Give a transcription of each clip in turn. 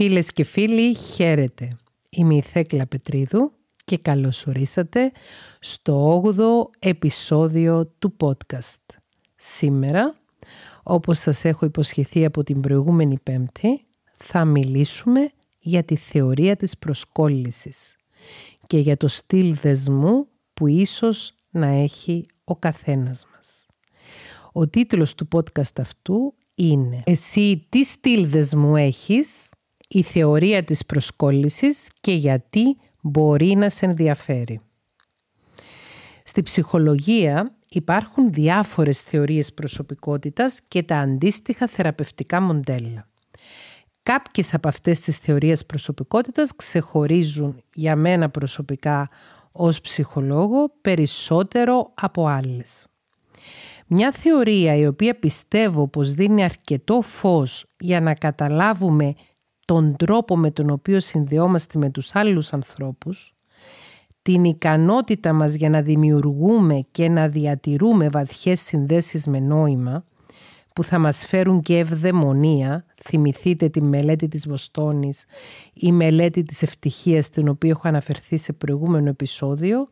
Φίλες και φίλοι, χαίρετε. Είμαι η Θέκλα Πετρίδου και καλώς ορίσατε στο 8ο επεισόδιο του podcast. Σήμερα, όπως σας έχω υποσχεθεί από την προηγούμενη πέμπτη, θα μιλήσουμε για τη θεωρία της προσκόλλησης και για το στυλ δεσμού που ίσως να έχει ο καθένας μας. Ο τίτλος του podcast αυτού είναι «Εσύ τι στυλ δεσμού έχεις η θεωρία της προσκόλλησης και γιατί μπορεί να σε ενδιαφέρει. Στη ψυχολογία υπάρχουν διάφορες θεωρίες προσωπικότητας και τα αντίστοιχα θεραπευτικά μοντέλα. Κάποιες από αυτές τις θεωρίες προσωπικότητας ξεχωρίζουν για μένα προσωπικά ως ψυχολόγο περισσότερο από άλλες. Μια θεωρία η οποία πιστεύω πως δίνει αρκετό φως για να καταλάβουμε τον τρόπο με τον οποίο συνδεόμαστε με τους άλλους ανθρώπους, την ικανότητα μας για να δημιουργούμε και να διατηρούμε βαθιές συνδέσεις με νόημα, που θα μας φέρουν και ευδαιμονία, θυμηθείτε τη μελέτη της Βοστόνης, η μελέτη της ευτυχίας, την οποία έχω αναφερθεί σε προηγούμενο επεισόδιο,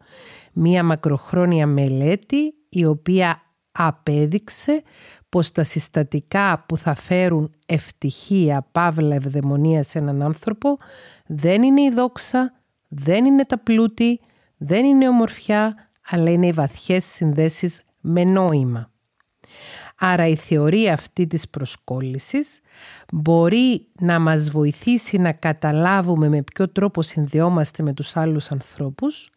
μία μακροχρόνια μελέτη η οποία απέδειξε πως τα συστατικά που θα φέρουν ευτυχία, παύλα, ευδαιμονία σε έναν άνθρωπο δεν είναι η δόξα, δεν είναι τα πλούτη, δεν είναι η ομορφιά, αλλά είναι οι βαθιές συνδέσεις με νόημα. Άρα η θεωρία αυτή της προσκόλλησης μπορεί να μας βοηθήσει να καταλάβουμε με ποιο τρόπο συνδεόμαστε με τους άλλους ανθρώπους,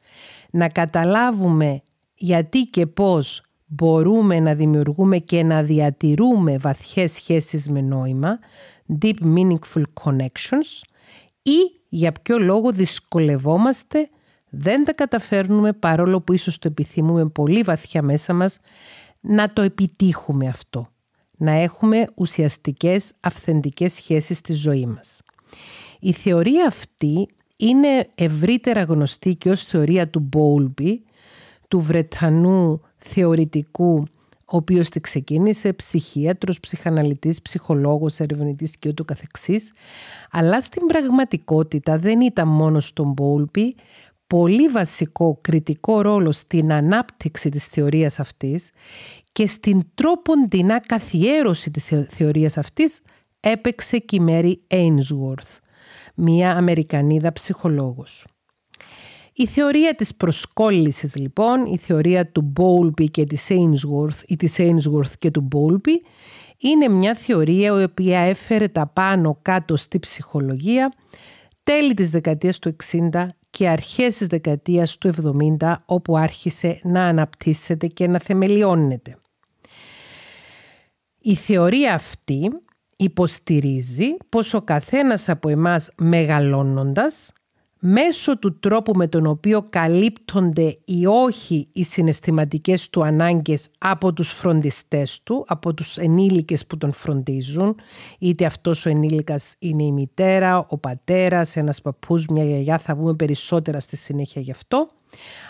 να καταλάβουμε γιατί και πώς μπορούμε να δημιουργούμε και να διατηρούμε βαθιές σχέσεις με νόημα, deep meaningful connections, ή για ποιο λόγο δυσκολευόμαστε, δεν τα καταφέρνουμε παρόλο που ίσως το επιθυμούμε πολύ βαθιά μέσα μας, να το επιτύχουμε αυτό. Να έχουμε ουσιαστικές αυθεντικές σχέσεις στη ζωή μας. Η θεωρία αυτή είναι ευρύτερα γνωστή και ως θεωρία του Bowlby, του Βρετανού θεωρητικού ο οποίος τη ξεκίνησε, ψυχίατρος, ψυχαναλυτής, ψυχολόγος, ερευνητής και ούτω καθεξής. Αλλά στην πραγματικότητα δεν ήταν μόνος στον Μπόλπι, πολύ βασικό κριτικό ρόλο στην ανάπτυξη της θεωρίας αυτής και στην τρόποντινά καθιέρωση της θεωρίας αυτής έπαιξε και η Μέρι Ainsworth, μια Αμερικανίδα ψυχολόγος. Η θεωρία της προσκόλλησης λοιπόν, η θεωρία του Bowlby και της Ainsworth ή της Ainsworth και του Bowlby είναι μια θεωρία η οποία έφερε τα πάνω κάτω στη ψυχολογία τέλη της δεκαετίας του 60 και αρχές της δεκαετίας του 70 όπου άρχισε να αναπτύσσεται και να θεμελιώνεται. Η θεωρία αυτή υποστηρίζει πως ο καθένας από εμάς μεγαλώνοντας μέσω του τρόπου με τον οποίο καλύπτονται ή όχι οι συναισθηματικές του ανάγκες από τους φροντιστές του, από τους ενήλικες που τον φροντίζουν, είτε αυτός ο ενήλικας είναι η μητέρα, ο πατέρας, ένας παππούς, μια γιαγιά, θα βγούμε περισσότερα στη συνέχεια γι' αυτό.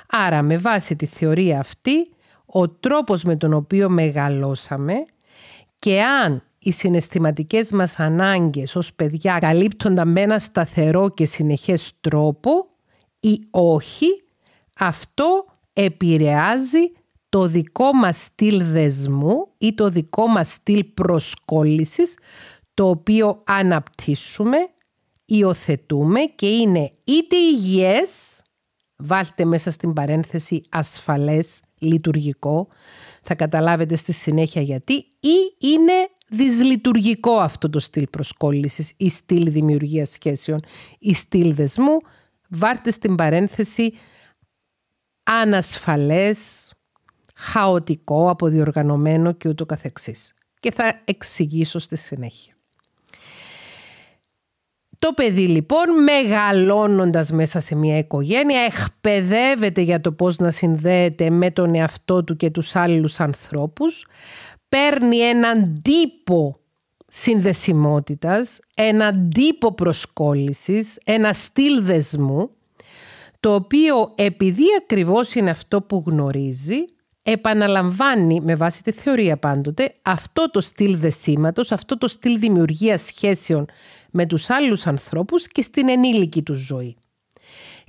Άρα με βάση τη θεωρία αυτή, ο τρόπος με τον οποίο μεγαλώσαμε και αν οι συναισθηματικές μας ανάγκες ως παιδιά καλύπτονταν με ένα σταθερό και συνεχές τρόπο ή όχι, αυτό επηρεάζει το δικό μας στυλ δεσμού ή το δικό μας στυλ προσκόλλησης το οποίο αναπτύσσουμε, υιοθετούμε και είναι είτε υγιές, βάλτε μέσα στην παρένθεση ασφαλές, λειτουργικό, θα καταλάβετε στη συνέχεια γιατί, ή είναι δυσλειτουργικό αυτό το στυλ προσκόλλησης ή στυλ δημιουργίας σχέσεων ή στυλ δεσμού. Βάρτε στην παρένθεση ανασφαλές, χαοτικό, αποδιοργανωμένο και ούτω καθεξής. Και θα εξηγήσω στη συνέχεια. Το παιδί λοιπόν μεγαλώνοντας μέσα σε μια οικογένεια εκπαιδεύεται για το πώς να συνδέεται με τον εαυτό του και τους άλλους ανθρώπους παίρνει έναν τύπο συνδεσιμότητας, έναν τύπο προσκόλλησης, ένα στυλ δεσμού, το οποίο επειδή ακριβώς είναι αυτό που γνωρίζει, επαναλαμβάνει με βάση τη θεωρία πάντοτε αυτό το στυλ δεσίματος, αυτό το στυλ δημιουργίας σχέσεων με τους άλλους ανθρώπους και στην ενήλικη του ζωή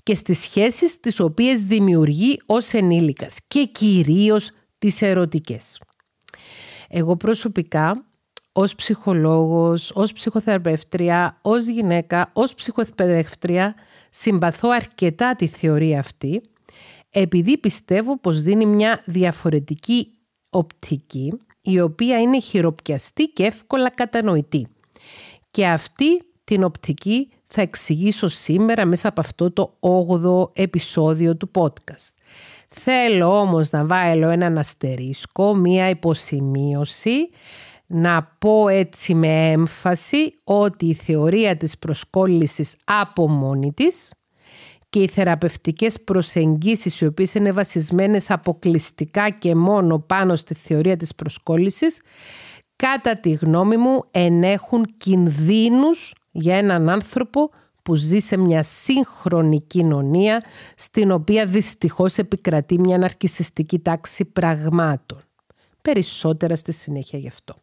και στις σχέσεις τις οποίες δημιουργεί ως ενήλικας και κυρίως τις ερωτικές. Εγώ προσωπικά ως ψυχολόγος, ως ψυχοθεραπεύτρια, ως γυναίκα, ως ψυχοθεραπεύτρια συμπαθώ αρκετά τη θεωρία αυτή επειδή πιστεύω πως δίνει μια διαφορετική οπτική η οποία είναι χειροπιαστή και εύκολα κατανοητή. Και αυτή την οπτική θα εξηγήσω σήμερα μέσα από αυτό το 8ο επεισόδιο του podcast. Θέλω όμως να βάλω έναν αστερίσκο, μία υποσημείωση, να πω έτσι με έμφαση ότι η θεωρία της προσκόλλησης από μόνη της και οι θεραπευτικές προσεγγίσεις οι οποίες είναι βασισμένες αποκλειστικά και μόνο πάνω στη θεωρία της προσκόλλησης κατά τη γνώμη μου ενέχουν κινδύνους για έναν άνθρωπο που ζει σε μια σύγχρονη κοινωνία στην οποία δυστυχώς επικρατεί μια ναρκισιστική τάξη πραγμάτων. Περισσότερα στη συνέχεια γι' αυτό.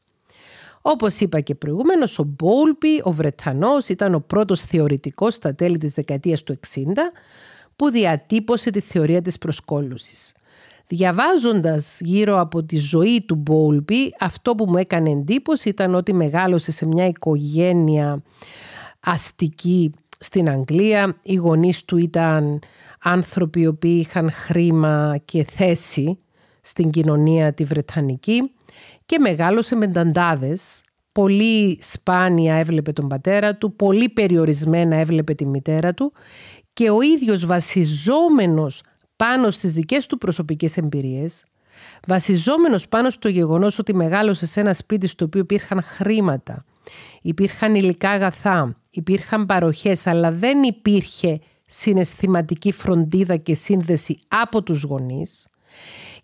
Όπως είπα και προηγουμένως, ο Μπόλπι, ο Βρετανός, ήταν ο πρώτος θεωρητικός στα τέλη της δεκαετίας του 60 που διατύπωσε τη θεωρία της προσκόλουσης. Διαβάζοντας γύρω από τη ζωή του Μπόλπι, αυτό που μου έκανε εντύπωση ήταν ότι μεγάλωσε σε μια οικογένεια αστική στην Αγγλία. Οι γονείς του ήταν άνθρωποι οι οποίοι είχαν χρήμα και θέση στην κοινωνία τη Βρετανική και μεγάλωσε με νταντάδες. Πολύ σπάνια έβλεπε τον πατέρα του, πολύ περιορισμένα έβλεπε τη μητέρα του και ο ίδιος βασιζόμενος πάνω στις δικές του προσωπικές εμπειρίες, βασιζόμενος πάνω στο γεγονός ότι μεγάλωσε σε ένα σπίτι στο οποίο υπήρχαν χρήματα, υπήρχαν υλικά αγαθά, υπήρχαν παροχές, αλλά δεν υπήρχε συναισθηματική φροντίδα και σύνδεση από τους γονείς.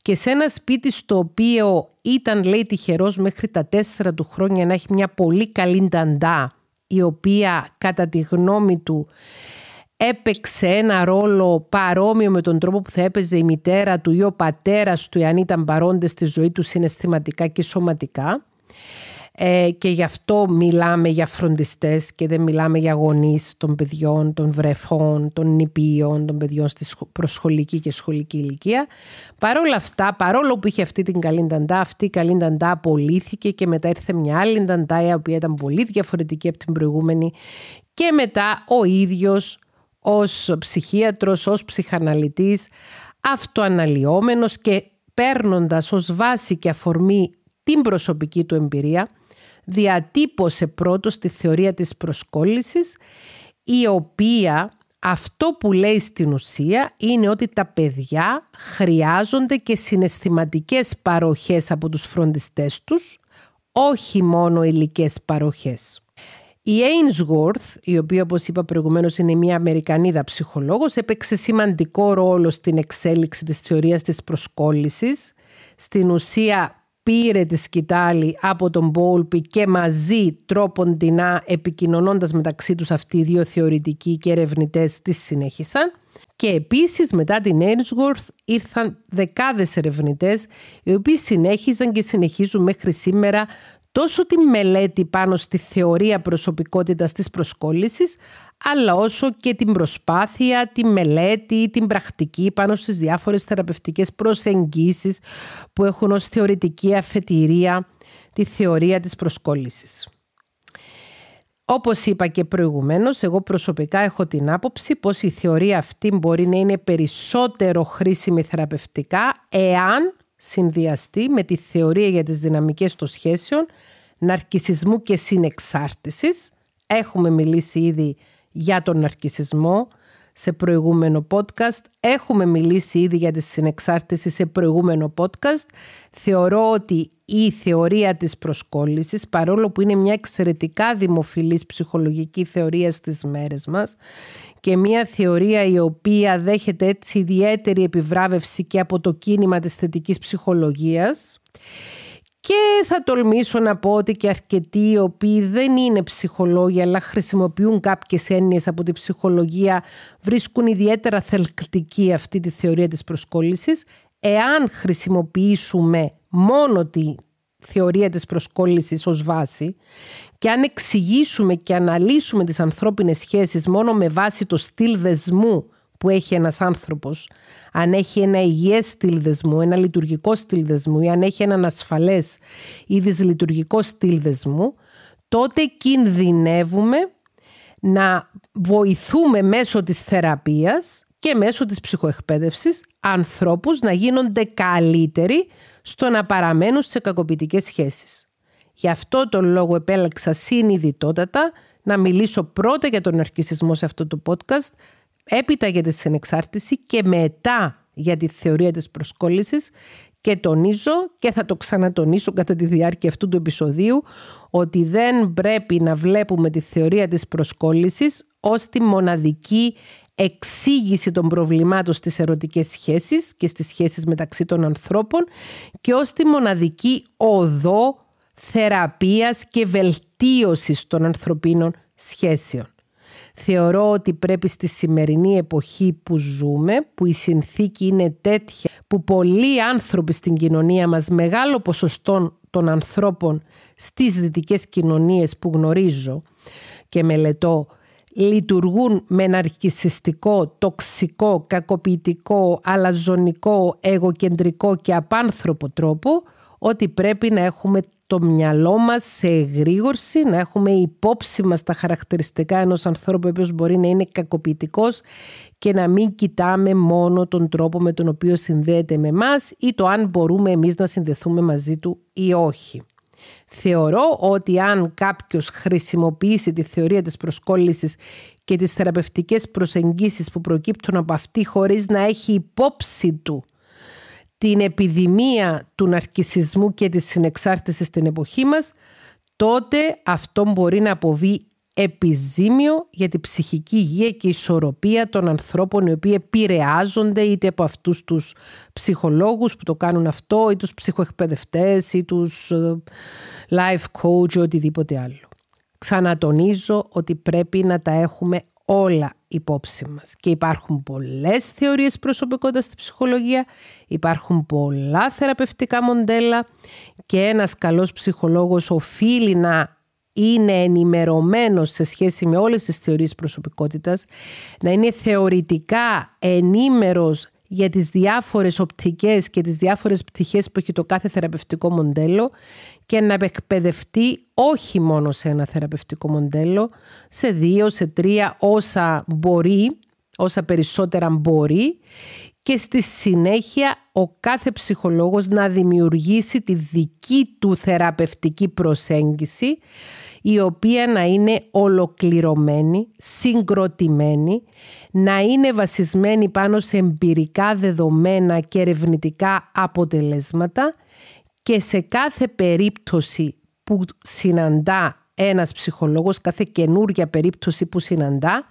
Και σε ένα σπίτι στο οποίο ήταν λέει τυχερός μέχρι τα τέσσερα του χρόνια να έχει μια πολύ καλή νταντά η οποία κατά τη γνώμη του έπαιξε ένα ρόλο παρόμοιο με τον τρόπο που θα έπαιζε η μητέρα του ή ο πατέρας του αν ήταν παρόντες στη ζωή του συναισθηματικά και σωματικά ε, και γι' αυτό μιλάμε για φροντιστές και δεν μιλάμε για γονείς των παιδιών, των βρεφών, των νηπίων, των παιδιών στη προσχολική και σχολική ηλικία. Παρ' όλα αυτά, παρόλο που είχε αυτή την καλή νταντά, αυτή η καλή νταντά απολύθηκε και μετά ήρθε μια άλλη νταντά η οποία ήταν πολύ διαφορετική από την προηγούμενη και μετά ο ίδιος ως ψυχίατρος, ως ψυχαναλυτής, αυτοαναλυόμενος και παίρνοντας ως βάση και αφορμή την προσωπική του εμπειρία, διατύπωσε πρώτος τη θεωρία της προσκόλλησης, η οποία αυτό που λέει στην ουσία είναι ότι τα παιδιά χρειάζονται και συναισθηματικές παροχές από τους φροντιστές τους, όχι μόνο υλικές παροχές. Η Ainsworth, η οποία όπως είπα προηγουμένως είναι μια Αμερικανίδα ψυχολόγος, έπαιξε σημαντικό ρόλο στην εξέλιξη της θεωρίας της προσκόλλησης. Στην ουσία πήρε τη σκητάλη από τον Μπόλπι και μαζί τρόποντινά επικοινωνώντας μεταξύ τους αυτοί οι δύο θεωρητικοί και ερευνητές τη συνέχισαν. Και επίσης μετά την Ainsworth ήρθαν δεκάδες ερευνητές οι οποίοι συνέχιζαν και συνεχίζουν μέχρι σήμερα τόσο τη μελέτη πάνω στη θεωρία προσωπικότητας της προσκόλλησης, αλλά όσο και την προσπάθεια, τη μελέτη, την πρακτική πάνω στις διάφορες θεραπευτικές προσεγγίσεις που έχουν ως θεωρητική αφετηρία τη θεωρία της προσκόλλησης. Όπως είπα και προηγουμένως, εγώ προσωπικά έχω την άποψη πως η θεωρία αυτή μπορεί να είναι περισσότερο χρήσιμη θεραπευτικά εάν συνδυαστεί με τη θεωρία για τις δυναμικές των σχέσεων, ναρκισισμού και συνεξάρτησης. Έχουμε μιλήσει ήδη για τον ναρκισισμό σε προηγούμενο podcast. Έχουμε μιλήσει ήδη για τη συνεξάρτηση σε προηγούμενο podcast. Θεωρώ ότι η θεωρία της προσκόλλησης, παρόλο που είναι μια εξαιρετικά δημοφιλής ψυχολογική θεωρία στις μέρες μας και μια θεωρία η οποία δέχεται έτσι ιδιαίτερη επιβράβευση και από το κίνημα της θετικής ψυχολογίας, και θα τολμήσω να πω ότι και αρκετοί οι οποίοι δεν είναι ψυχολόγοι αλλά χρησιμοποιούν κάποιες έννοιες από την ψυχολογία βρίσκουν ιδιαίτερα θελκτική αυτή τη θεωρία της προσκόλλησης. εάν χρησιμοποιήσουμε μόνο τη θεωρία της προσκόλλησης ως βάση και αν εξηγήσουμε και αναλύσουμε τις ανθρώπινες σχέσεις μόνο με βάση το στυλ δεσμού που έχει ένας άνθρωπος, αν έχει ένα υγιές στυλ δεσμού, ένα λειτουργικό στυλ δεσμού ή αν έχει έναν ασφαλές ή δυσλειτουργικό στυλ δεσμού, τότε κινδυνεύουμε να βοηθούμε μέσω της θεραπείας και μέσω της ψυχοεκπαίδευσης ανθρώπους να γίνονται καλύτεροι στο να παραμένουν σε κακοποιητικές σχέσεις. Γι' αυτό τον λόγο επέλεξα συνειδητότατα να μιλήσω πρώτα για τον αρκισισμό σε αυτό το podcast, έπειτα για τη συνεξάρτηση και μετά για τη θεωρία της προσκόλλησης και τονίζω και θα το ξανατονίσω κατά τη διάρκεια αυτού του επεισοδίου ότι δεν πρέπει να βλέπουμε τη θεωρία της προσκόλλησης ως τη μοναδική εξήγηση των προβλημάτων στις ερωτικές σχέσεις και στις σχέσεις μεταξύ των ανθρώπων και ως τη μοναδική οδό θεραπείας και βελτίωσης των ανθρωπίνων σχέσεων. Θεωρώ ότι πρέπει στη σημερινή εποχή που ζούμε, που η συνθήκη είναι τέτοια, που πολλοί άνθρωποι στην κοινωνία μας, μεγάλο ποσοστό των ανθρώπων στις δυτικές κοινωνίες που γνωρίζω και μελετώ, λειτουργούν με ναρκισιστικό, τοξικό, κακοποιητικό, αλαζονικό, εγωκεντρικό και απάνθρωπο τρόπο, ότι πρέπει να έχουμε το μυαλό μας σε εγρήγορση, να έχουμε υπόψη μας τα χαρακτηριστικά ενός ανθρώπου ο οποίος μπορεί να είναι κακοποιητικός και να μην κοιτάμε μόνο τον τρόπο με τον οποίο συνδέεται με μας ή το αν μπορούμε εμείς να συνδεθούμε μαζί του ή όχι. Θεωρώ ότι αν κάποιος χρησιμοποιήσει τη θεωρία της προσκόλλησης και τις θεραπευτικές προσεγγίσεις που προκύπτουν από αυτή χωρίς να έχει υπόψη του την επιδημία του ναρκισισμού και της συνεξάρτησης στην εποχή μας, τότε αυτό μπορεί να αποβεί επιζήμιο για την ψυχική υγεία και ισορροπία των ανθρώπων οι οποίοι επηρεάζονται είτε από αυτούς τους ψυχολόγους που το κάνουν αυτό ή τους ψυχοεκπαιδευτές ή τους ε, life coach ή οτιδήποτε άλλο. Ξανατονίζω ότι πρέπει να τα έχουμε όλα υπόψη μας. Και υπάρχουν πολλές θεωρίες προσωπικότητας στη ψυχολογία, υπάρχουν πολλά θεραπευτικά μοντέλα και ένας καλός ψυχολόγος οφείλει να είναι ενημερωμένος σε σχέση με όλες τις θεωρίες προσωπικότητας, να είναι θεωρητικά ενήμερος για τις διάφορες οπτικές και τις διάφορες πτυχές που έχει το κάθε θεραπευτικό μοντέλο και να εκπαιδευτεί όχι μόνο σε ένα θεραπευτικό μοντέλο, σε δύο, σε τρία, όσα μπορεί, όσα περισσότερα μπορεί και στη συνέχεια ο κάθε ψυχολόγος να δημιουργήσει τη δική του θεραπευτική προσέγγιση η οποία να είναι ολοκληρωμένη, συγκροτημένη, να είναι βασισμένη πάνω σε εμπειρικά δεδομένα και ερευνητικά αποτελέσματα και σε κάθε περίπτωση που συναντά ένας ψυχολόγος, κάθε καινούρια περίπτωση που συναντά,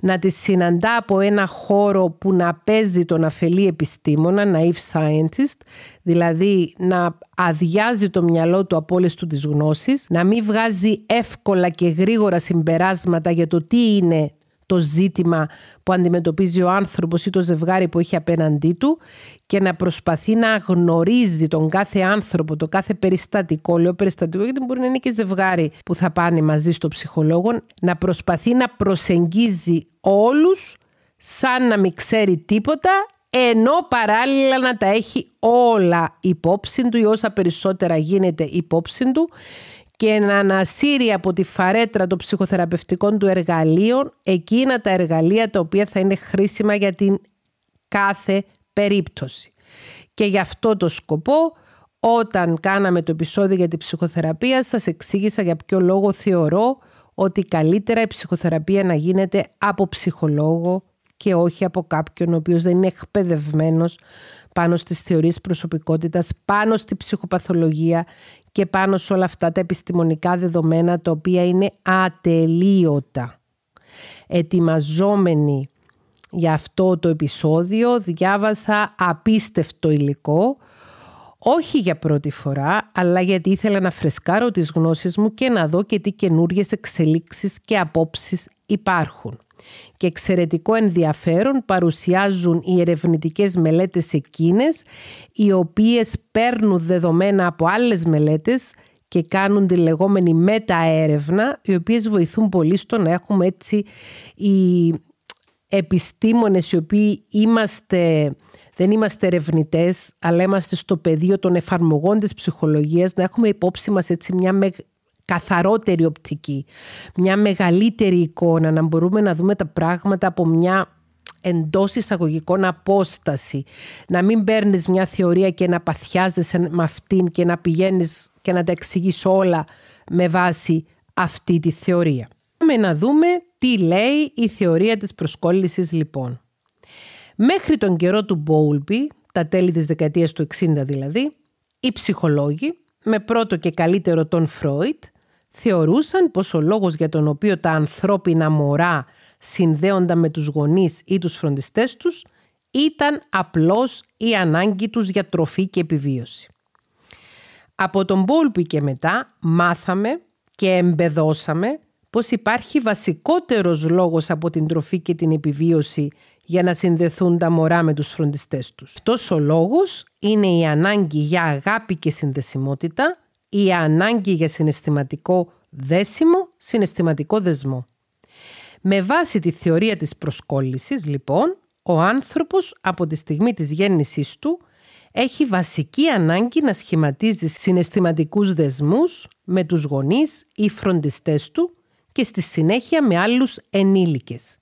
να τη συναντά από ένα χώρο που να παίζει τον αφελή επιστήμονα, naive scientist, δηλαδή να αδειάζει το μυαλό του από όλες του τις γνώσεις, να μην βγάζει εύκολα και γρήγορα συμπεράσματα για το τι είναι το ζήτημα που αντιμετωπίζει ο άνθρωπος ή το ζευγάρι που έχει απέναντί του και να προσπαθεί να γνωρίζει τον κάθε άνθρωπο, το κάθε περιστατικό, λέω περιστατικό γιατί μπορεί να είναι και ζευγάρι που θα πάνε μαζί στο ψυχολόγο, να προσπαθεί να προσεγγίζει όλους σαν να μην ξέρει τίποτα ενώ παράλληλα να τα έχει όλα υπόψη του ή όσα περισσότερα γίνεται υπόψη του και να ανασύρει από τη φαρέτρα των ψυχοθεραπευτικών του εργαλείων εκείνα τα εργαλεία τα οποία θα είναι χρήσιμα για την κάθε περίπτωση. Και γι' αυτό το σκοπό όταν κάναμε το επεισόδιο για την ψυχοθεραπεία σας εξήγησα για ποιο λόγο θεωρώ ότι καλύτερα η ψυχοθεραπεία να γίνεται από ψυχολόγο και όχι από κάποιον ο οποίος δεν είναι εκπαιδευμένος πάνω στις θεωρίες προσωπικότητας, πάνω στη ψυχοπαθολογία και πάνω σε όλα αυτά τα επιστημονικά δεδομένα τα οποία είναι ατελείωτα. Ετοιμαζόμενοι για αυτό το επεισόδιο διάβασα απίστευτο υλικό όχι για πρώτη φορά, αλλά γιατί ήθελα να φρεσκάρω τις γνώσεις μου και να δω και τι καινούριες εξελίξεις και απόψεις υπάρχουν. Και εξαιρετικό ενδιαφέρον παρουσιάζουν οι ερευνητικές μελέτες εκείνες οι οποίες παίρνουν δεδομένα από άλλες μελέτες και κάνουν τη λεγόμενη μεταέρευνα οι οποίες βοηθούν πολύ στο να έχουμε έτσι οι επιστήμονες οι οποίοι είμαστε δεν είμαστε ερευνητές, αλλά είμαστε στο πεδίο των εφαρμογών της ψυχολογίας, να έχουμε υπόψη μας έτσι μια καθαρότερη οπτική, μια μεγαλύτερη εικόνα, να μπορούμε να δούμε τα πράγματα από μια εντός εισαγωγικών απόσταση. Να μην παίρνεις μια θεωρία και να παθιάζεσαι με αυτήν και να πηγαίνεις και να τα εξηγείς όλα με βάση αυτή τη θεωρία. Πάμε να δούμε τι λέει η θεωρία της προσκόλλησης λοιπόν. Μέχρι τον καιρό του Μπόουλμπι, τα τέλη της δεκαετίας του 60 δηλαδή, οι ψυχολόγοι, με πρώτο και καλύτερο τον Φρόιτ, θεωρούσαν πως ο λόγος για τον οποίο τα ανθρώπινα μωρά συνδέονταν με τους γονείς ή τους φροντιστές τους ήταν απλώς η ανάγκη τους για τροφή και επιβίωση. Από τον Μπόλπι και μετά μάθαμε και εμπεδώσαμε πως υπάρχει βασικότερος λόγος από την τροφή και την επιβίωση για να συνδεθούν τα μωρά με τους φροντιστές τους. Αυτός ο λόγος είναι η ανάγκη για αγάπη και συνδεσιμότητα, η ανάγκη για συναισθηματικό δέσιμο, συναισθηματικό δεσμό. Με βάση τη θεωρία της προσκόλλησης, λοιπόν, ο άνθρωπος από τη στιγμή της γέννησής του έχει βασική ανάγκη να σχηματίζει συναισθηματικούς δεσμούς με τους γονείς ή φροντιστές του και στη συνέχεια με άλλους ενήλικες.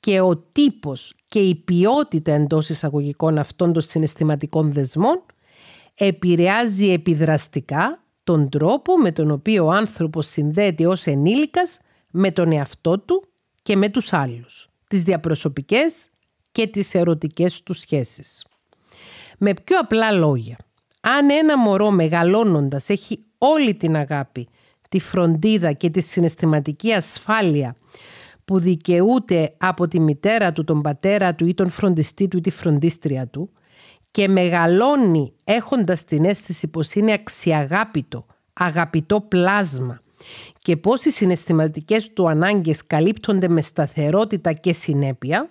Και ο τύπος και η ποιότητα εντός εισαγωγικών αυτών των συναισθηματικών δεσμών επηρεάζει επιδραστικά τον τρόπο με τον οποίο ο άνθρωπος συνδέεται ως ενήλικας με τον εαυτό του και με τους άλλους, τις διαπροσωπικές και τις ερωτικές του σχέσεις. Με πιο απλά λόγια, αν ένα μωρό μεγαλώνοντας έχει όλη την αγάπη, τη φροντίδα και τη συναισθηματική ασφάλεια που δικαιούται από τη μητέρα του, τον πατέρα του ή τον φροντιστή του ή τη φροντίστρια του και μεγαλώνει έχοντας την αίσθηση πως είναι αξιαγάπητο, αγαπητό πλάσμα. Και πώς οι συναισθηματικές του ανάγκες καλύπτονται με σταθερότητα και συνέπεια,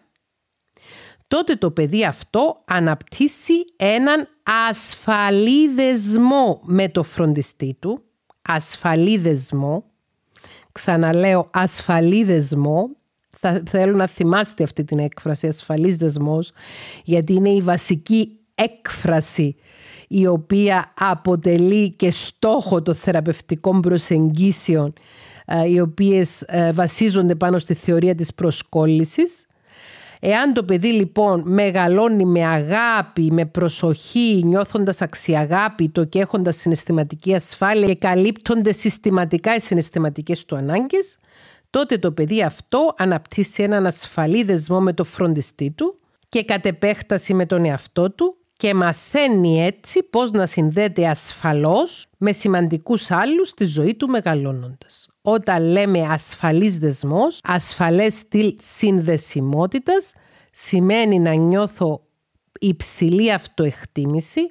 τότε το παιδί αυτό αναπτύσσει έναν ασφαλή δεσμό με το φροντιστή του, ασφαλή δεσμό, ξαναλέω ασφαλή δεσμό, θα θέλω να θυμάστε αυτή την έκφραση ασφαλής δεσμός, γιατί είναι η βασική έκφραση η οποία αποτελεί και στόχο των θεραπευτικών προσεγγίσεων ε, οι οποίες ε, βασίζονται πάνω στη θεωρία της προσκόλλησης. Εάν το παιδί λοιπόν μεγαλώνει με αγάπη, με προσοχή, νιώθοντας αξιαγάπητο και έχοντας συναισθηματική ασφάλεια και καλύπτονται συστηματικά οι συναισθηματικές του ανάγκες, τότε το παιδί αυτό αναπτύσσει έναν ασφαλή δεσμό με το φροντιστή του και κατ' επέκταση με τον εαυτό του και μαθαίνει έτσι πώς να συνδέεται ασφαλώς με σημαντικούς άλλους στη ζωή του μεγαλώνοντας. Όταν λέμε ασφαλής δεσμός, ασφαλές στυλ συνδεσιμότητας, σημαίνει να νιώθω υψηλή αυτοεκτίμηση,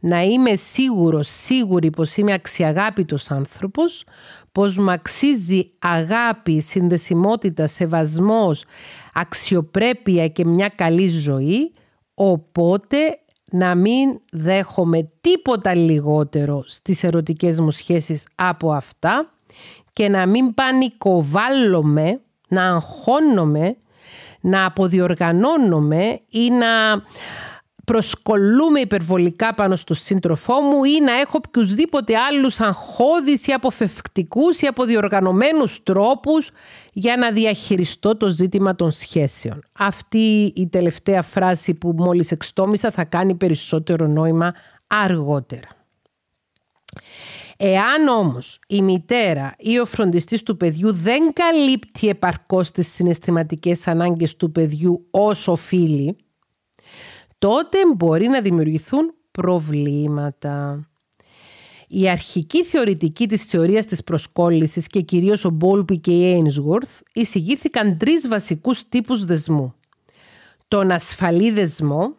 να είμαι σίγουρος, σίγουρη πως είμαι αξιαγάπητος άνθρωπος, πως μου αξίζει αγάπη, συνδεσιμότητα, σεβασμός, αξιοπρέπεια και μια καλή ζωή, οπότε να μην δέχομαι τίποτα λιγότερο στις ερωτικές μου σχέσεις από αυτά και να μην πανικοβάλλομαι, να αγχώνομαι, να αποδιοργανώνομαι ή να προσκολούμε υπερβολικά πάνω στο σύντροφό μου ή να έχω οποιουσδήποτε άλλους αγχώδεις ή αποφευκτικούς ή αποδιοργανωμένους τρόπους για να διαχειριστώ το ζήτημα των σχέσεων. Αυτή η τελευταία φράση που μόλις εξτόμησα θα κάνει περισσότερο νόημα αργότερα. Εάν όμως η μητέρα ή ο φροντιστής του παιδιού δεν καλύπτει επαρκώς τις συναισθηματικές ανάγκες του παιδιού όσο οφείλει, τότε μπορεί να δημιουργηθούν προβλήματα. Η αρχική θεωρητική της θεωρίας της προσκόλλησης και κυρίως ο Μπόλπι και η Ainsworth εισηγήθηκαν τρεις βασικούς τύπους δεσμού. Τον ασφαλή δεσμό,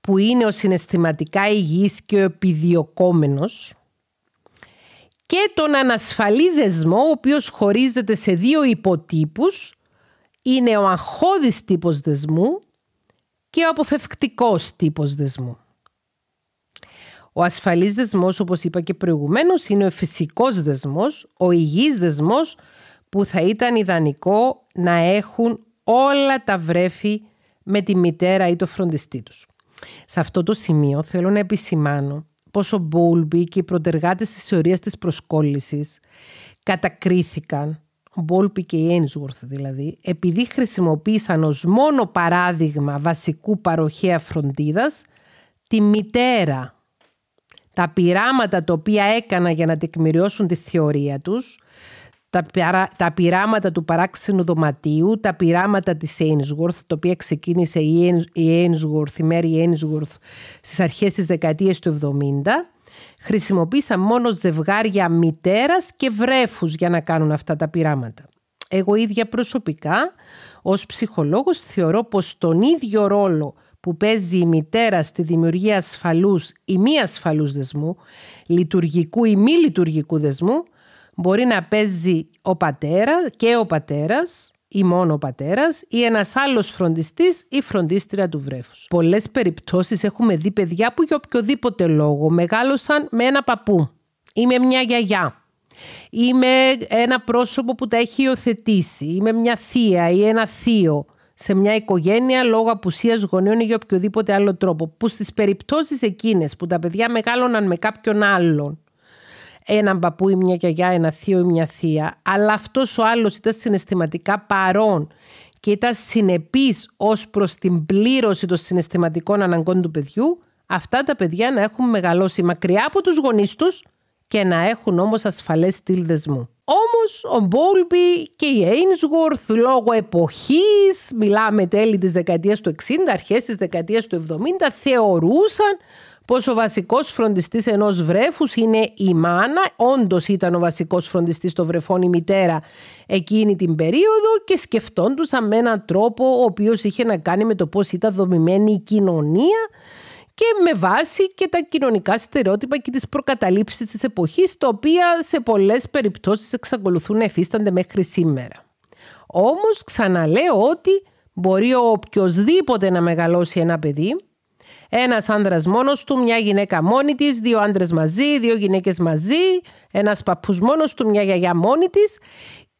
που είναι ο συναισθηματικά υγιής και ο επιδιωκόμενος, και τον ανασφαλή δεσμό, ο οποίος χωρίζεται σε δύο υποτύπους, είναι ο αγχώδης τύπος δεσμού και ο αποφευκτικός τύπος δεσμού. Ο ασφαλής δεσμός, όπως είπα και προηγουμένως, είναι ο φυσικός δεσμός, ο υγιής δεσμός που θα ήταν ιδανικό να έχουν όλα τα βρέφη με τη μητέρα ή το φροντιστή τους. Σε αυτό το σημείο θέλω να επισημάνω πως ο Μπούλμπι και οι προτεργάτες της θεωρίας της προσκόλλησης κατακρίθηκαν, ο Μπόλπι και η Ένσγουρθ δηλαδή, επειδή χρησιμοποίησαν ως μόνο παράδειγμα βασικού παροχέα φροντίδας τη μητέρα. Τα πειράματα τα οποία έκανα για να τεκμηριώσουν τη θεωρία τους τα, τα πειράματα του παράξενου δωματίου, τα πειράματα της Ainsworth, το οποίο ξεκίνησε η Ainsworth, η Mary Ainsworth στις αρχές της δεκαετίας του 70, χρησιμοποίησαν μόνο ζευγάρια μητέρας και βρέφους για να κάνουν αυτά τα πειράματα. Εγώ ίδια προσωπικά, ως ψυχολόγος, θεωρώ πως τον ίδιο ρόλο που παίζει η μητέρα στη δημιουργία ασφαλούς ή μη ασφαλούς δεσμού, λειτουργικού ή μη λειτουργικού δεσμού, μπορεί να παίζει ο πατέρα και ο πατέρας ή μόνο ο πατέρας ή ένας άλλος φροντιστής ή φροντίστρια του βρέφους. Πολλές περιπτώσεις έχουμε δει παιδιά που για οποιοδήποτε λόγο μεγάλωσαν με ένα παππού ή με μια γιαγιά ή με ένα πρόσωπο που τα έχει υιοθετήσει ή με μια θεία ή ένα θείο σε μια οικογένεια λόγω απουσίας γονέων ή για οποιοδήποτε άλλο τρόπο που στις περιπτώσεις εκείνες που τα παιδιά μεγάλωναν με κάποιον άλλον έναν παππού ή μια γιαγιά, ένα θείο ή μια θεία, αλλά αυτός ο άλλος ήταν συναισθηματικά παρόν και ήταν συνεπής ως προς την πλήρωση των συναισθηματικών αναγκών του παιδιού, αυτά τα παιδιά να έχουν μεγαλώσει μακριά από τους γονείς τους και να έχουν όμως ασφαλές στυλ δεσμού. Όμως ο Μπόλμπι και η Ainsworth λόγω εποχής, μιλάμε τέλη της δεκαετίας του 60, αρχές της δεκαετίας του 70, θεωρούσαν πως ο βασικός φροντιστής ενός βρέφους είναι η μάνα, όντως ήταν ο βασικός φροντιστής των βρεφών η μητέρα εκείνη την περίοδο και σκεφτόντουσαν με έναν τρόπο ο οποίος είχε να κάνει με το πώς ήταν δομημένη η κοινωνία και με βάση και τα κοινωνικά στερεότυπα και τις προκαταλήψεις της εποχής, τα οποία σε πολλές περιπτώσεις εξακολουθούν να εφίστανται μέχρι σήμερα. Όμως ξαναλέω ότι μπορεί ο οποιοδήποτε να μεγαλώσει ένα παιδί ένας άντρα μόνος του, μια γυναίκα μόνη της, δύο άντρες μαζί, δύο γυναίκες μαζί, ένας παππούς μόνος του, μια γιαγιά μόνη της.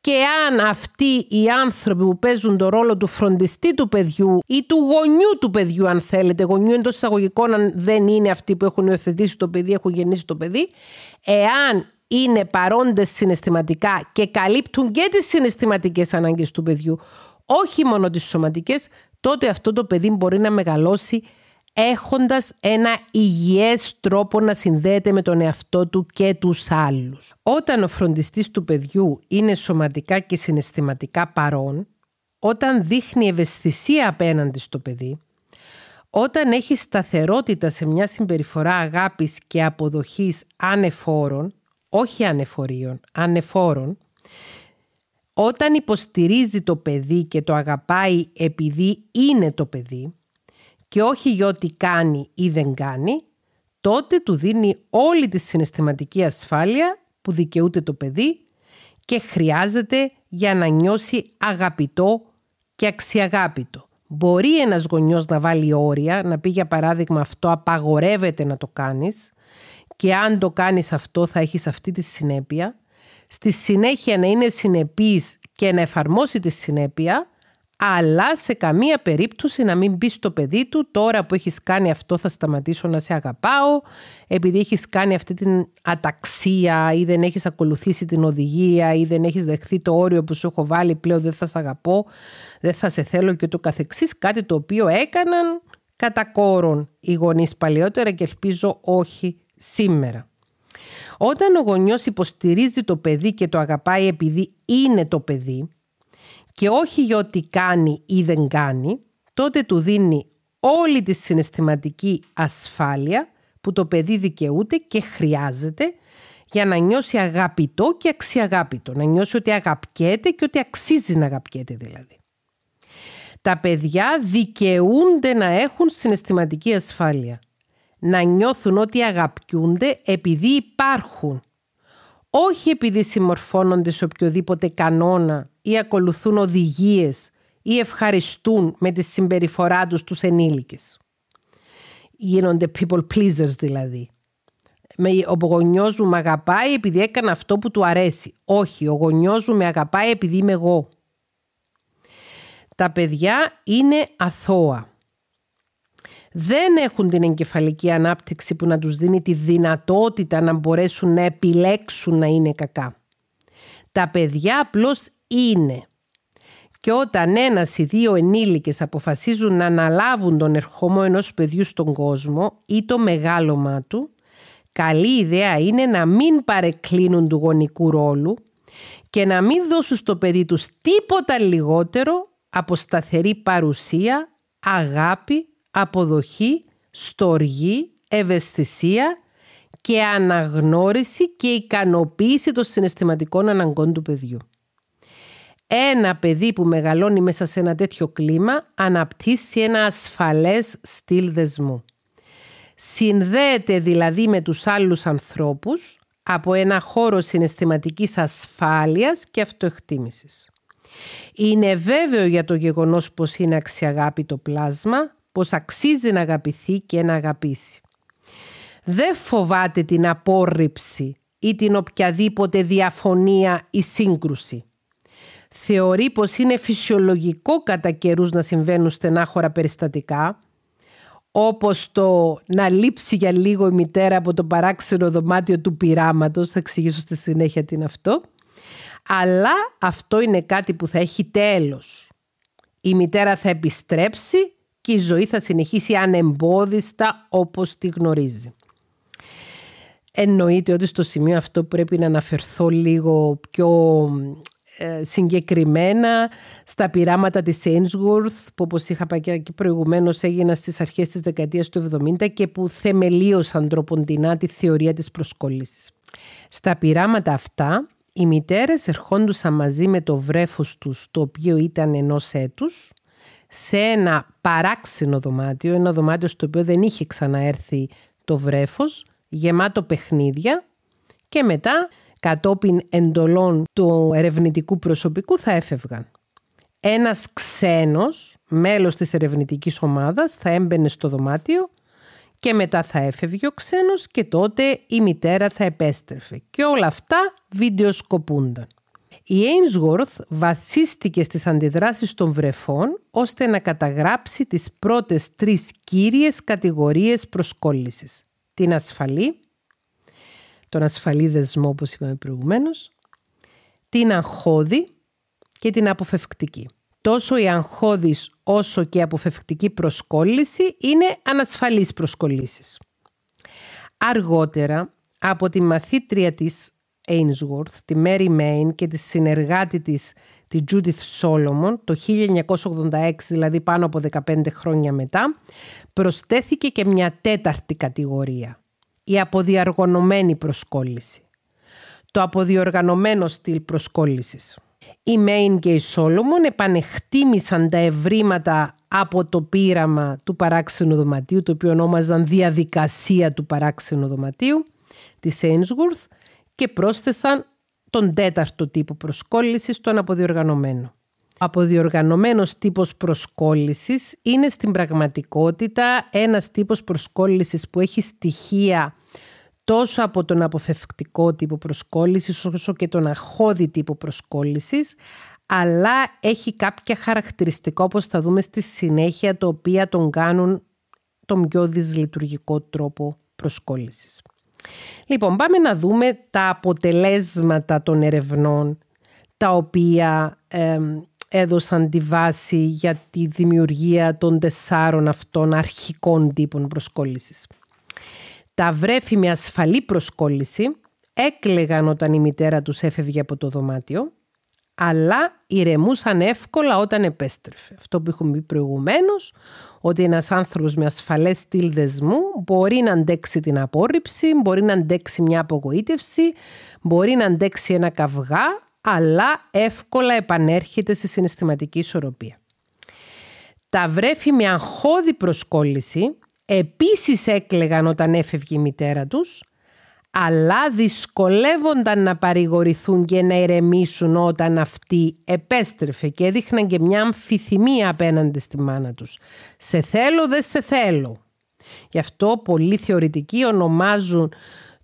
Και αν αυτοί οι άνθρωποι που παίζουν το ρόλο του φροντιστή του παιδιού ή του γονιού του παιδιού, αν θέλετε, γονιού εντός εισαγωγικών, αν δεν είναι αυτοί που έχουν υιοθετήσει το παιδί, έχουν γεννήσει το παιδί, εάν είναι παρόντες συναισθηματικά και καλύπτουν και τις συναισθηματικές ανάγκες του παιδιού, όχι μόνο τις σωματικές, τότε αυτό το παιδί μπορεί να μεγαλώσει έχοντας ένα υγιές τρόπο να συνδέεται με τον εαυτό του και τους άλλους. Όταν ο φροντιστής του παιδιού είναι σωματικά και συναισθηματικά παρόν, όταν δείχνει ευαισθησία απέναντι στο παιδί, όταν έχει σταθερότητα σε μια συμπεριφορά αγάπης και αποδοχής ανεφόρων, όχι ανεφορίων, ανεφόρων, όταν υποστηρίζει το παιδί και το αγαπάει επειδή είναι το παιδί, και όχι για ό,τι κάνει ή δεν κάνει, τότε του δίνει όλη τη συναισθηματική ασφάλεια που δικαιούται το παιδί και χρειάζεται για να νιώσει αγαπητό και αξιαγάπητο. Μπορεί ένας γονιός να βάλει όρια, να πει για παράδειγμα αυτό απαγορεύεται να το κάνεις και αν το κάνεις αυτό θα έχεις αυτή τη συνέπεια. Στη συνέχεια να είναι συνεπής και να εφαρμόσει τη συνέπεια αλλά σε καμία περίπτωση να μην πει στο παιδί του τώρα που έχεις κάνει αυτό θα σταματήσω να σε αγαπάω επειδή έχεις κάνει αυτή την αταξία ή δεν έχεις ακολουθήσει την οδηγία ή δεν έχεις δεχθεί το όριο που σου έχω βάλει πλέον δεν θα σε αγαπώ, δεν θα σε θέλω και το καθεξής κάτι το οποίο έκαναν κατά κόρον οι γονείς παλαιότερα και ελπίζω όχι σήμερα. Όταν ο γονιός υποστηρίζει το παιδί και το αγαπάει επειδή είναι το παιδί, και όχι για ό,τι κάνει ή δεν κάνει, τότε του δίνει όλη τη συναισθηματική ασφάλεια που το παιδί δικαιούται και χρειάζεται για να νιώσει αγαπητό και αξιαγάπητο. Να νιώσει ότι αγαπιέται και ότι αξίζει να αγαπιέται δηλαδή. Τα παιδιά δικαιούνται να έχουν συναισθηματική ασφάλεια. Να νιώθουν ότι αγαπιούνται επειδή υπάρχουν. Όχι επειδή συμμορφώνονται σε οποιοδήποτε κανόνα ή ακολουθούν οδηγίες ή ευχαριστούν με τη συμπεριφορά τους τους ενήλικες. Γίνονται people pleasers δηλαδή. Ο γονιός μου με αγαπάει επειδή έκανα αυτό που του αρέσει. Όχι, ο γονιός μου με αγαπάει επειδή είμαι εγώ. Τα παιδιά είναι αθώα. Δεν έχουν την εγκεφαλική ανάπτυξη που να τους δίνει τη δυνατότητα να μπορέσουν να επιλέξουν να είναι κακά. Τα παιδιά απλώς είναι. Και όταν ένας ή δύο ενήλικες αποφασίζουν να αναλάβουν τον ερχόμο ενός παιδιού στον κόσμο ή το μεγάλωμά του, καλή ιδέα είναι να μην παρεκκλίνουν του γονικού ρόλου και να μην δώσουν στο παιδί τους τίποτα λιγότερο από σταθερή παρουσία, αγάπη, αποδοχή, στοργή, ευαισθησία και αναγνώριση και ικανοποίηση των συναισθηματικών αναγκών του παιδιού. Ένα παιδί που μεγαλώνει μέσα σε ένα τέτοιο κλίμα αναπτύσσει ένα ασφαλές στυλ δεσμού. Συνδέεται δηλαδή με τους άλλους ανθρώπους από ένα χώρο συναισθηματικής ασφάλειας και αυτοεκτίμησης. Είναι βέβαιο για το γεγονός πως είναι αξιαγάπητο πλάσμα, πως αξίζει να αγαπηθεί και να αγαπήσει. Δεν φοβάται την απόρριψη ή την οποιαδήποτε διαφωνία ή σύγκρουση. Θεωρεί πως είναι φυσιολογικό κατά καιρούς να συμβαίνουν στενάχωρα περιστατικά, όπως το να λείψει για λίγο η μητέρα από το παράξενο δωμάτιο του πειράματος, θα εξηγήσω στη συνέχεια τι είναι αυτό, αλλά αυτό είναι κάτι που θα έχει τέλος. Η μητέρα θα επιστρέψει και η ζωή θα συνεχίσει ανεμπόδιστα όπως τη γνωρίζει. Εννοείται ότι στο σημείο αυτό πρέπει να αναφερθώ λίγο πιο ε, συγκεκριμένα στα πειράματα της Ainsworth που όπως είχα πει και προηγουμένως έγιναν στις αρχές της δεκαετίας του 70 και που θεμελίωσαν τροποντινά τη θεωρία της προσκόλλησης. Στα πειράματα αυτά οι μητέρες ερχόντουσαν μαζί με το βρέφος τους το οποίο ήταν ενός έτους σε ένα παράξενο δωμάτιο, ένα δωμάτιο στο οποίο δεν είχε ξαναέρθει το βρέφος, γεμάτο παιχνίδια και μετά κατόπιν εντολών του ερευνητικού προσωπικού θα έφευγαν. Ένας ξένος, μέλος της ερευνητικής ομάδας, θα έμπαινε στο δωμάτιο και μετά θα έφευγε ο ξένος και τότε η μητέρα θα επέστρεφε. Και όλα αυτά βιντεοσκοπούνταν. Η Ainsworth βασίστηκε στις αντιδράσεις των βρεφών ώστε να καταγράψει τις πρώτες τρεις κύριες κατηγορίες προσκόλλησης. Την ασφαλή, τον ασφαλή δεσμό όπως είπαμε προηγουμένως, την αγχώδη και την αποφευκτική. Τόσο η αγχώδης όσο και η αποφευκτική προσκόλληση είναι ανασφαλείς προσκολήσεις. Αργότερα, από τη μαθήτρια της Ainsworth, τη Mary Main και τη συνεργάτη της, τη Judith Solomon, το 1986, δηλαδή πάνω από 15 χρόνια μετά, προσθέθηκε και μια τέταρτη κατηγορία, η αποδιαργωνωμένη προσκόλληση. Το αποδιοργανωμένο στυλ προσκόλλησης. Η Μέιν και η Σόλομον επανεχτίμησαν τα ευρήματα από το πείραμα του παράξενου δωματίου, το οποίο ονόμαζαν διαδικασία του παράξενου δωματίου της Ainsworth και πρόσθεσαν τον τέταρτο τύπο προσκόλλησης, τον αποδιοργανωμένο. Ο αποδιοργανωμένος τύπος προσκόλλησης είναι στην πραγματικότητα ένας τύπος προσκόλλησης που έχει στοιχεία τόσο από τον αποφευκτικό τύπο προσκόλλησης όσο και τον αχώδη τύπο προσκόλλησης αλλά έχει κάποια χαρακτηριστικά όπως θα δούμε στη συνέχεια το οποία τον κάνουν τον πιο δυσλειτουργικό τρόπο προσκόλλησης. Λοιπόν, πάμε να δούμε τα αποτελέσματα των ερευνών τα οποία έδωσαν τη βάση για τη δημιουργία των τεσσάρων αυτών αρχικών τύπων προσκόλλησης. Τα βρέφη με ασφαλή προσκόλληση έκλεγαν όταν η μητέρα τους έφευγε από το δωμάτιο, αλλά ηρεμούσαν εύκολα όταν επέστρεφε. Αυτό που έχουμε πει προηγουμένως, ότι ένας άνθρωπος με ασφαλές στυλ δεσμού μπορεί να αντέξει την απόρριψη, μπορεί να αντέξει μια απογοήτευση, μπορεί να αντέξει ένα καυγά, αλλά εύκολα επανέρχεται σε συναισθηματική ισορροπία. Τα βρέφη με αγχώδη προσκόλληση επίσης έκλεγαν όταν έφευγε η μητέρα τους, αλλά δυσκολεύονταν να παρηγορηθούν και να ηρεμήσουν όταν αυτή επέστρεφε και έδειχναν και μια αμφιθυμία απέναντι στη μάνα τους. «Σε θέλω, δεν σε θέλω». Γι' αυτό πολλοί θεωρητικοί ονομάζουν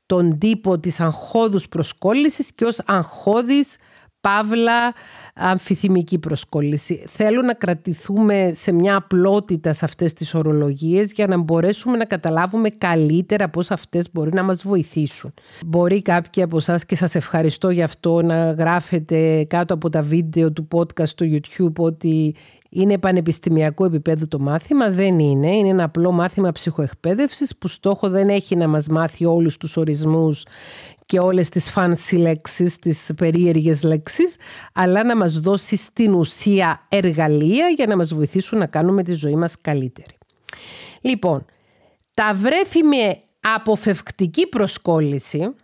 τον τύπο της αγχώδους προσκόλλησης και ως αγχώδης παύλα αμφιθυμική προσκόλληση. Θέλω να κρατηθούμε σε μια απλότητα σε αυτές τις ορολογίες για να μπορέσουμε να καταλάβουμε καλύτερα πώς αυτές μπορεί να μας βοηθήσουν. Μπορεί κάποιοι από εσάς και σας ευχαριστώ γι' αυτό να γράφετε κάτω από τα βίντεο του podcast στο YouTube ότι είναι πανεπιστημιακό επίπεδο το μάθημα, δεν είναι. Είναι ένα απλό μάθημα ψυχοεκπαίδευσης που στόχο δεν έχει να μας μάθει όλους τους ορισμούς και όλες τις fancy λέξεις, τις περίεργες λέξεις, αλλά να μας δώσει στην ουσία εργαλεία για να μας βοηθήσουν να κάνουμε τη ζωή μας καλύτερη. Λοιπόν, τα βρέφη με αποφευκτική προσκόλληση,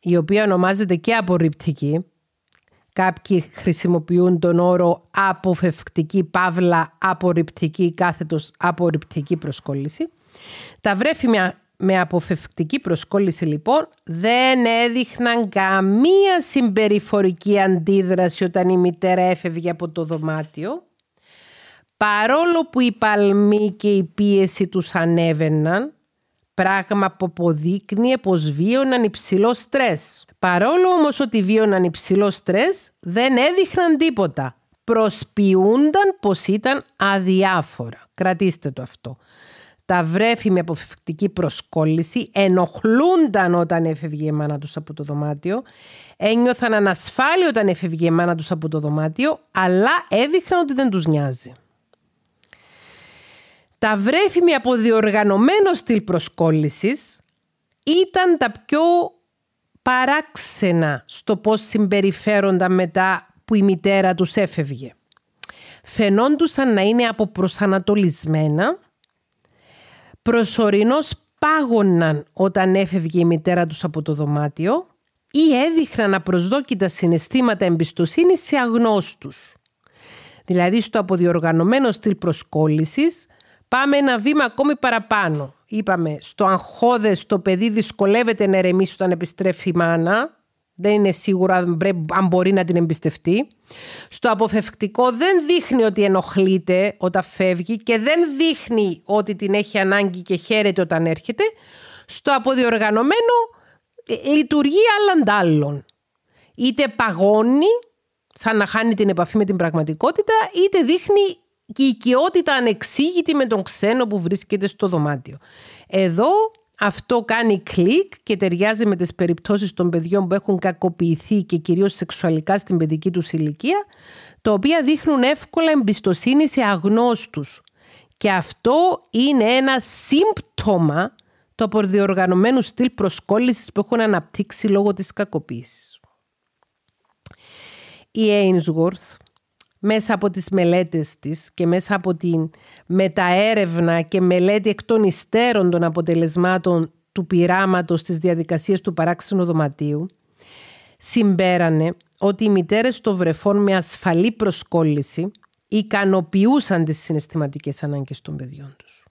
η οποία ονομάζεται και απορριπτική, Κάποιοι χρησιμοποιούν τον όρο αποφευκτική παύλα απορριπτική κάθετος απορριπτική προσκόλληση. Τα βρέφη με αποφευκτική προσκόλληση λοιπόν δεν έδειχναν καμία συμπεριφορική αντίδραση όταν η μητέρα έφευγε από το δωμάτιο παρόλο που η παλμή και η πίεση τους ανέβαιναν πράγμα που αποδείκνυε πως βίωναν υψηλό στρες. Παρόλο όμως ότι βίωναν υψηλό στρες δεν έδειχναν τίποτα. Προσποιούνταν πως ήταν αδιάφορα. Κρατήστε το αυτό τα βρέφη με αποφευκτική προσκόλληση ενοχλούνταν όταν έφευγε η μάνα τους από το δωμάτιο, ένιωθαν ανασφάλεια όταν έφευγε η μάνα τους από το δωμάτιο, αλλά έδειχναν ότι δεν τους νοιάζει. Τα βρέφη με αποδιοργανωμένο στυλ προσκόλλησης ήταν τα πιο παράξενα στο πώς συμπεριφέρονταν μετά που η μητέρα τους έφευγε. Φαινόντουσαν να είναι αποπροσανατολισμένα προσωρινώς πάγωναν όταν έφευγε η μητέρα τους από το δωμάτιο ή έδειχναν απροσδόκητα συναισθήματα εμπιστοσύνης σε αγνώστους. Δηλαδή στο αποδιοργανωμένο στυλ προσκόλλησης πάμε ένα βήμα ακόμη παραπάνω. Είπαμε στο αγχώδες το παιδί δυσκολεύεται να ερεμήσει όταν επιστρέφει η μάνα δεν είναι σίγουρα αν μπορεί να την εμπιστευτεί. Στο αποφευκτικό δεν δείχνει ότι ενοχλείται όταν φεύγει και δεν δείχνει ότι την έχει ανάγκη και χαίρεται όταν έρχεται. Στο αποδιοργανωμένο ε, λειτουργεί άλλων Είτε παγώνει, σαν να χάνει την επαφή με την πραγματικότητα, είτε δείχνει και οικειότητα ανεξήγητη με τον ξένο που βρίσκεται στο δωμάτιο. Εδώ αυτό κάνει κλικ και ταιριάζει με τις περιπτώσεις των παιδιών που έχουν κακοποιηθεί και κυρίως σεξουαλικά στην παιδική τους ηλικία, τα οποία δείχνουν εύκολα εμπιστοσύνη σε αγνώστους. Και αυτό είναι ένα σύμπτωμα του αποδιοργανωμένου στυλ προσκόλλησης που έχουν αναπτύξει λόγω της κακοποίησης. Η Ainsworth μέσα από τις μελέτες της και μέσα από την μεταέρευνα και μελέτη εκ των υστέρων των αποτελεσμάτων του πειράματος της διαδικασίας του παράξενου δωματίου, συμπέρανε ότι οι μητέρες των βρεφών με ασφαλή προσκόλληση ικανοποιούσαν τις συναισθηματικές ανάγκες των παιδιών τους.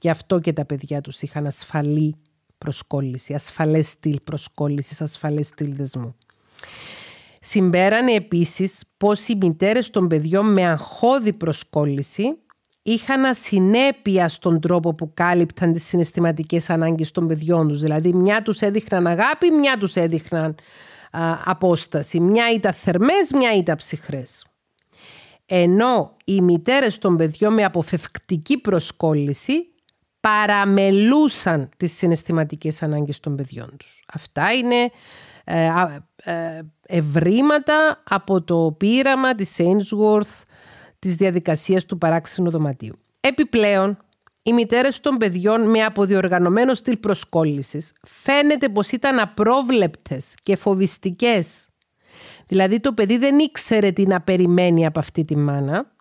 Γι' αυτό και τα παιδιά τους είχαν ασφαλή προσκόλληση, ασφαλές στυλ προσκόλλησης, ασφαλές στυλ δεσμού. Συμπέρανε επίσης πως οι μητέρες των παιδιών με αγχώδη προσκόλληση είχαν ασυνέπεια στον τρόπο που κάλυπταν τις συναισθηματικές ανάγκες των παιδιών τους. Δηλαδή μια τους έδειχναν αγάπη, μια τους έδειχναν απόσταση. Μια ήταν θερμές, μια ήταν ψυχρές. Ενώ οι μητέρες των παιδιών με αποφευκτική προσκόλληση παραμελούσαν τις συναισθηματικές ανάγκες των παιδιών τους. Αυτά είναι ε, ε, ευρήματα από το πείραμα της Ainsworth της διαδικασίας του παράξενου δωματίου. Επιπλέον, οι μητέρες των παιδιών με αποδιοργανωμένο στυλ προσκόλλησης φαίνεται πως ήταν απρόβλεπτες και φοβιστικές. Δηλαδή το παιδί δεν ήξερε τι να περιμένει από αυτή τη μάνα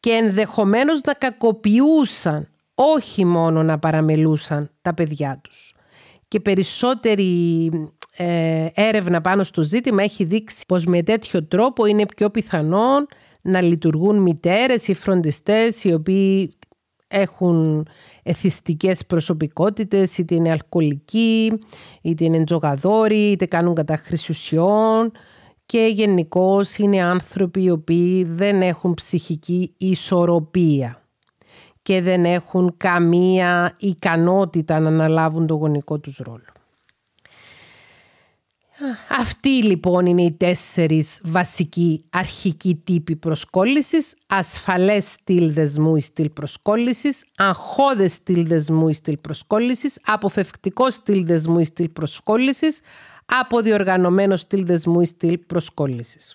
και ενδεχομένως να κακοποιούσαν, όχι μόνο να παραμελούσαν τα παιδιά τους. Και περισσότεροι ε, έρευνα πάνω στο ζήτημα έχει δείξει πως με τέτοιο τρόπο είναι πιο πιθανόν να λειτουργούν μητέρες ή φροντιστές οι οποίοι έχουν εθιστικές προσωπικότητες, είτε είναι αλκοολικοί, είτε είναι τζογαδόροι, είτε κάνουν κατάχρηση ουσιών και γενικώς είναι άνθρωποι οι οποίοι δεν έχουν ψυχική ισορροπία και δεν έχουν καμία ικανότητα να αναλάβουν το γονικό τους ρόλο. Αυτοί λοιπόν είναι οι τέσσερις βασικοί αρχικοί τύποι προσκόλλησης, ασφαλές στυλ δεσμού ή στυλ προσκόλλησης, αγχώδες στυλ δεσμού ή στυλ προσκόλλησης, αποφευκτικό στυλ δεσμού ή στυλ προσκόλλησης, αποδιοργανωμένο στυλ δεσμού ή στυλ προσκόλλησης.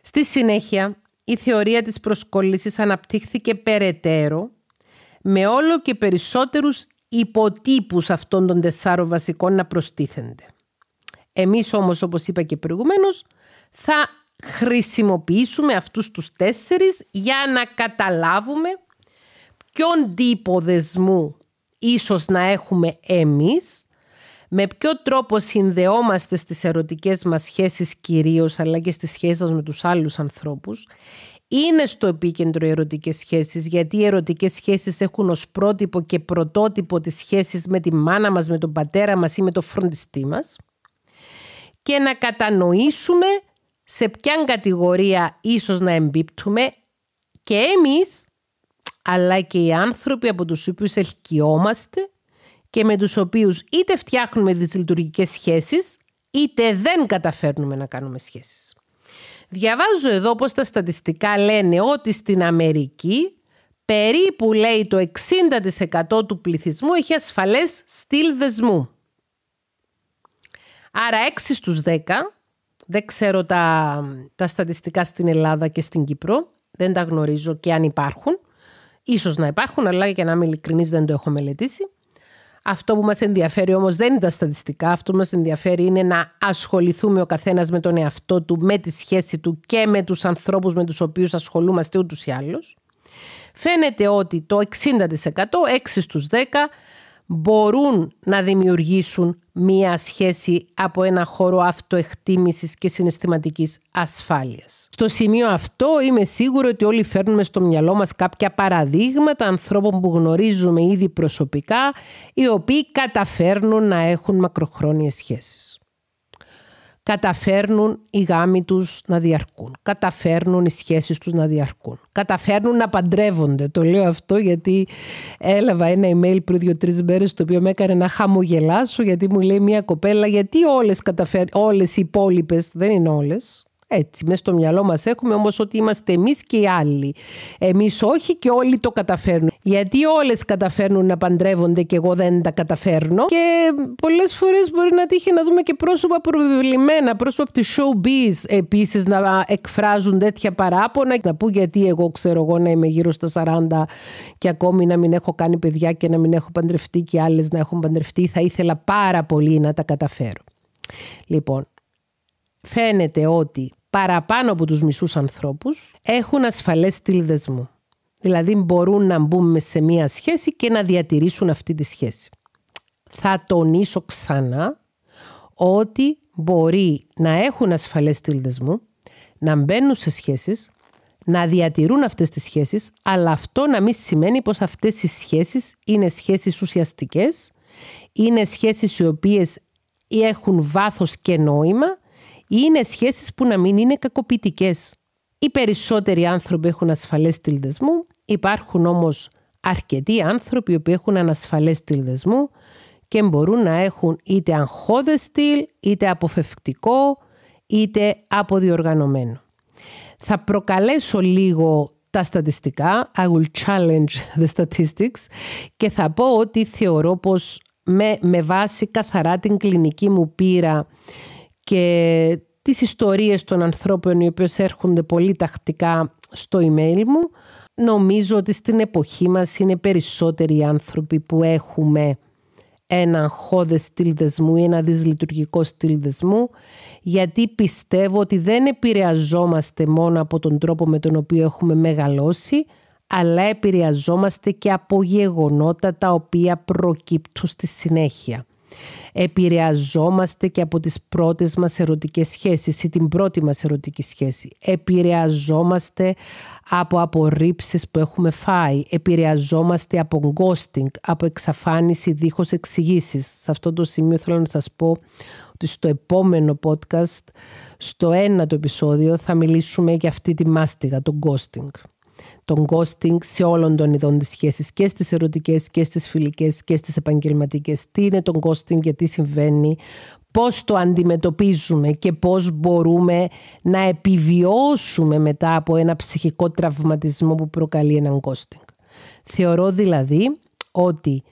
Στη συνέχεια, η θεωρία της προσκόλλησης αναπτύχθηκε περαιτέρω με όλο και περισσότερους υποτύπους αυτών των τεσσάρων βασικών να προστίθενται. Εμείς όμως όπως είπα και προηγουμένως θα χρησιμοποιήσουμε αυτούς τους τέσσερις για να καταλάβουμε ποιον τύπο δεσμού ίσως να έχουμε εμείς, με ποιο τρόπο συνδεόμαστε στις ερωτικές μας σχέσεις κυρίως αλλά και στις σχέσεις μας με τους άλλους ανθρώπους. Είναι στο επίκεντρο οι ερωτικές σχέσεις γιατί οι ερωτικές σχέσεις έχουν ως πρότυπο και πρωτότυπο τις σχέσεις με τη μάνα μας, με τον πατέρα μας ή με το φροντιστή μας και να κατανοήσουμε σε ποια κατηγορία ίσως να εμπίπτουμε και εμείς αλλά και οι άνθρωποι από τους οποίους ελκυόμαστε και με τους οποίους είτε φτιάχνουμε τις λειτουργικές σχέσεις είτε δεν καταφέρνουμε να κάνουμε σχέσεις. Διαβάζω εδώ πως τα στατιστικά λένε ότι στην Αμερική περίπου λέει το 60% του πληθυσμού έχει ασφαλές στυλ δεσμού. Άρα 6 στους 10, δεν ξέρω τα, τα στατιστικά στην Ελλάδα και στην Κύπρο, δεν τα γνωρίζω και αν υπάρχουν. Ίσως να υπάρχουν, αλλά για να είμαι ειλικρινής δεν το έχω μελετήσει. Αυτό που μας ενδιαφέρει όμως δεν είναι τα στατιστικά. Αυτό που μας ενδιαφέρει είναι να ασχοληθούμε ο καθένας με τον εαυτό του, με τη σχέση του και με τους ανθρώπους με τους οποίους ασχολούμαστε ούτως ή άλλως. Φαίνεται ότι το 60%, 6 στους 10, μπορούν να δημιουργήσουν μία σχέση από ένα χώρο αυτοεκτίμησης και συναισθηματικής ασφάλειας. Στο σημείο αυτό είμαι σίγουρη ότι όλοι φέρνουμε στο μυαλό μας κάποια παραδείγματα ανθρώπων που γνωρίζουμε ήδη προσωπικά οι οποίοι καταφέρνουν να έχουν μακροχρόνιες σχέσεις καταφέρνουν οι γάμοι τους να διαρκούν. Καταφέρνουν οι σχέσεις τους να διαρκούν. Καταφέρνουν να παντρεύονται. Το λέω αυτό γιατί έλαβα ένα email πριν δύο-τρεις μέρες το οποίο με έκανε να χαμογελάσω γιατί μου λέει μια κοπέλα γιατί όλες, καταφέρ... όλες οι υπόλοιπες δεν είναι όλες έτσι, μέσα στο μυαλό μας έχουμε όμως ότι είμαστε εμείς και οι άλλοι. Εμείς όχι και όλοι το καταφέρνουν. Γιατί όλες καταφέρνουν να παντρεύονται και εγώ δεν τα καταφέρνω. Και πολλές φορές μπορεί να τύχει να δούμε και πρόσωπα προβεβλημένα, πρόσωπα από τη showbiz επίσης να εκφράζουν τέτοια παράπονα. Να πω γιατί εγώ ξέρω εγώ να είμαι γύρω στα 40 και ακόμη να μην έχω κάνει παιδιά και να μην έχω παντρευτεί και άλλες να έχουν παντρευτεί. Θα ήθελα πάρα πολύ να τα καταφέρω. Λοιπόν, φαίνεται ότι παραπάνω από τους μισούς ανθρώπους έχουν ασφαλές στυλ δεσμού. Δηλαδή μπορούν να μπουν σε μία σχέση και να διατηρήσουν αυτή τη σχέση. Θα τονίσω ξανά ότι μπορεί να έχουν ασφαλές στυλ δεσμού, να μπαίνουν σε σχέσεις, να διατηρούν αυτές τις σχέσεις, αλλά αυτό να μην σημαίνει πως αυτές οι σχέσεις είναι σχέσεις ουσιαστικές, είναι σχέσεις οι οποίες έχουν βάθος και νόημα είναι σχέσεις που να μην είναι κακοποιητικές. Οι περισσότεροι άνθρωποι έχουν ασφαλές στυλ δεσμού, υπάρχουν όμως αρκετοί άνθρωποι που έχουν ανασφαλές στυλ δεσμού και μπορούν να έχουν είτε αγχώδες στυλ, είτε αποφευκτικό, είτε αποδιοργανωμένο. Θα προκαλέσω λίγο τα στατιστικά, I will challenge the statistics και θα πω ότι θεωρώ πως με, με βάση καθαρά την κλινική μου πείρα και τις ιστορίες των ανθρώπων οι οποίες έρχονται πολύ τακτικά στο email μου. Νομίζω ότι στην εποχή μας είναι περισσότεροι άνθρωποι που έχουμε ένα χώδες στυλ δεσμού ή ένα δυσλειτουργικό στυλ δεσμού γιατί πιστεύω ότι δεν επηρεαζόμαστε μόνο από τον τρόπο με τον οποίο έχουμε μεγαλώσει αλλά επηρεαζόμαστε και από γεγονότα τα οποία προκύπτουν στη συνέχεια. Επηρεαζόμαστε και από τις πρώτες μας ερωτικές σχέσεις ή την πρώτη μας ερωτική σχέση. Επηρεαζόμαστε από απορρίψεις που έχουμε φάει. Επηρεαζόμαστε από ghosting, από εξαφάνιση δίχως εξηγήσεις. Σε αυτό το σημείο θέλω να σας πω ότι στο επόμενο podcast, στο ένα το επεισόδιο, θα μιλήσουμε για αυτή τη μάστιγα, το ghosting τον ghosting σε όλων των ειδών της σχέσης και στις ερωτικές και στις φιλικές και στις επαγγελματικές. Τι είναι τον ghosting, γιατί συμβαίνει, πώς το αντιμετωπίζουμε και πώς μπορούμε να επιβιώσουμε μετά από ένα ψυχικό τραυματισμό που προκαλεί έναν ghosting. Θεωρώ δηλαδή ότι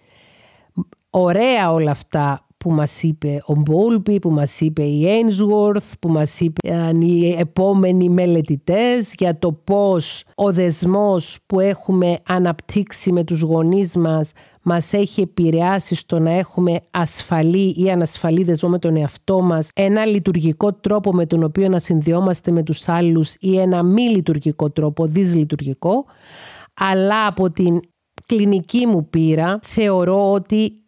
ωραία όλα αυτά που μας είπε ο Μπόλπι, που μας είπε η Ainsworth, που μας είπε οι επόμενοι μελετητές για το πώς ο δεσμός που έχουμε αναπτύξει με τους γονείς μας μας έχει επηρεάσει στο να έχουμε ασφαλή ή ανασφαλή δεσμό με τον εαυτό μας, ένα λειτουργικό τρόπο με τον οποίο να συνδυόμαστε με τους άλλους ή ένα μη λειτουργικό τρόπο, δυσλειτουργικό, αλλά από την κλινική μου πείρα θεωρώ ότι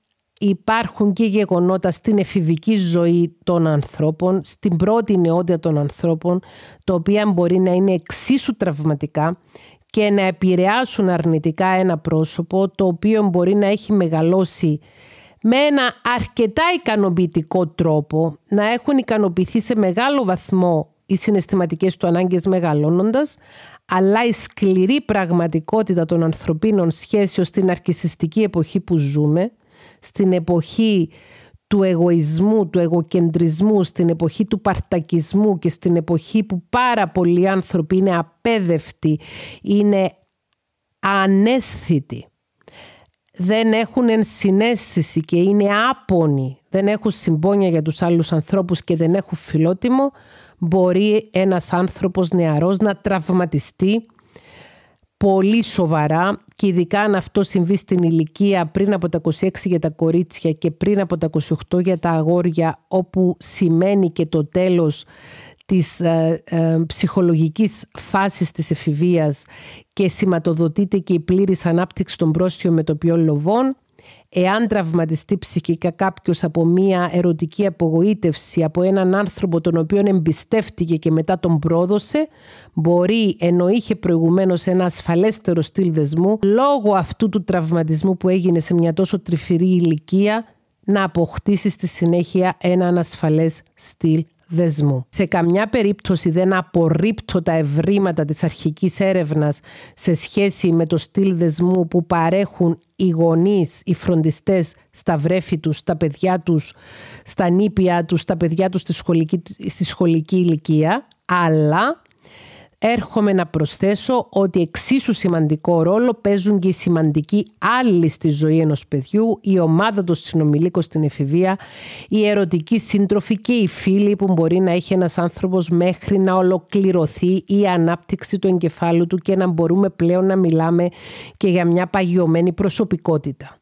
υπάρχουν και γεγονότα στην εφηβική ζωή των ανθρώπων, στην πρώτη νεότητα των ανθρώπων, τα οποία μπορεί να είναι εξίσου τραυματικά και να επηρεάσουν αρνητικά ένα πρόσωπο, το οποίο μπορεί να έχει μεγαλώσει με ένα αρκετά ικανοποιητικό τρόπο, να έχουν ικανοποιηθεί σε μεγάλο βαθμό οι συναισθηματικές του ανάγκες μεγαλώνοντας, αλλά η σκληρή πραγματικότητα των ανθρωπίνων σχέσεων στην αρκισιστική εποχή που ζούμε, στην εποχή του εγωισμού, του εγωκεντρισμού, στην εποχή του παρτακισμού και στην εποχή που πάρα πολλοί άνθρωποι είναι απέδευτοι, είναι ανέσθητοι, δεν έχουν ενσυναίσθηση και είναι άπονοι, δεν έχουν συμπόνια για τους άλλους ανθρώπους και δεν έχουν φιλότιμο, μπορεί ένας άνθρωπος νεαρός να τραυματιστεί πολύ σοβαρά και ειδικά αν αυτό συμβεί στην ηλικία πριν από τα 26 για τα κορίτσια και πριν από τα 28 για τα αγόρια όπου σημαίνει και το τέλος της ε, ε, ψυχολογικής φάσης της εφηβείας και σηματοδοτείται και η πλήρης ανάπτυξη των πρόσθιων μετοπιών λοβών Εάν τραυματιστεί ψυχικά κάποιος από μία ερωτική απογοήτευση από έναν άνθρωπο τον οποίο εμπιστεύτηκε και μετά τον πρόδωσε, μπορεί ενώ είχε προηγουμένως ένα ασφαλέστερο στυλ δεσμού, λόγω αυτού του τραυματισμού που έγινε σε μια τόσο τρυφερή ηλικία, να αποκτήσει στη συνέχεια ένα ανασφαλές στυλ δεσμού. Σε καμιά περίπτωση δεν απορρίπτω τα ευρήματα της αρχικής έρευνας σε σχέση με το στυλ δεσμού που παρέχουν οι γονείς, οι φροντιστές στα βρέφη τους, στα παιδιά τους, στα νήπια τους, στα παιδιά τους στη σχολική, στη σχολική ηλικία, αλλά έρχομαι να προσθέσω ότι εξίσου σημαντικό ρόλο παίζουν και οι σημαντικοί άλλοι στη ζωή ενός παιδιού, η ομάδα των συνομιλίκων στην εφηβεία, οι ερωτικοί σύντροφοι και οι φίλοι που μπορεί να έχει ένας άνθρωπος μέχρι να ολοκληρωθεί η ανάπτυξη του εγκεφάλου του και να μπορούμε πλέον να μιλάμε και για μια παγιωμένη προσωπικότητα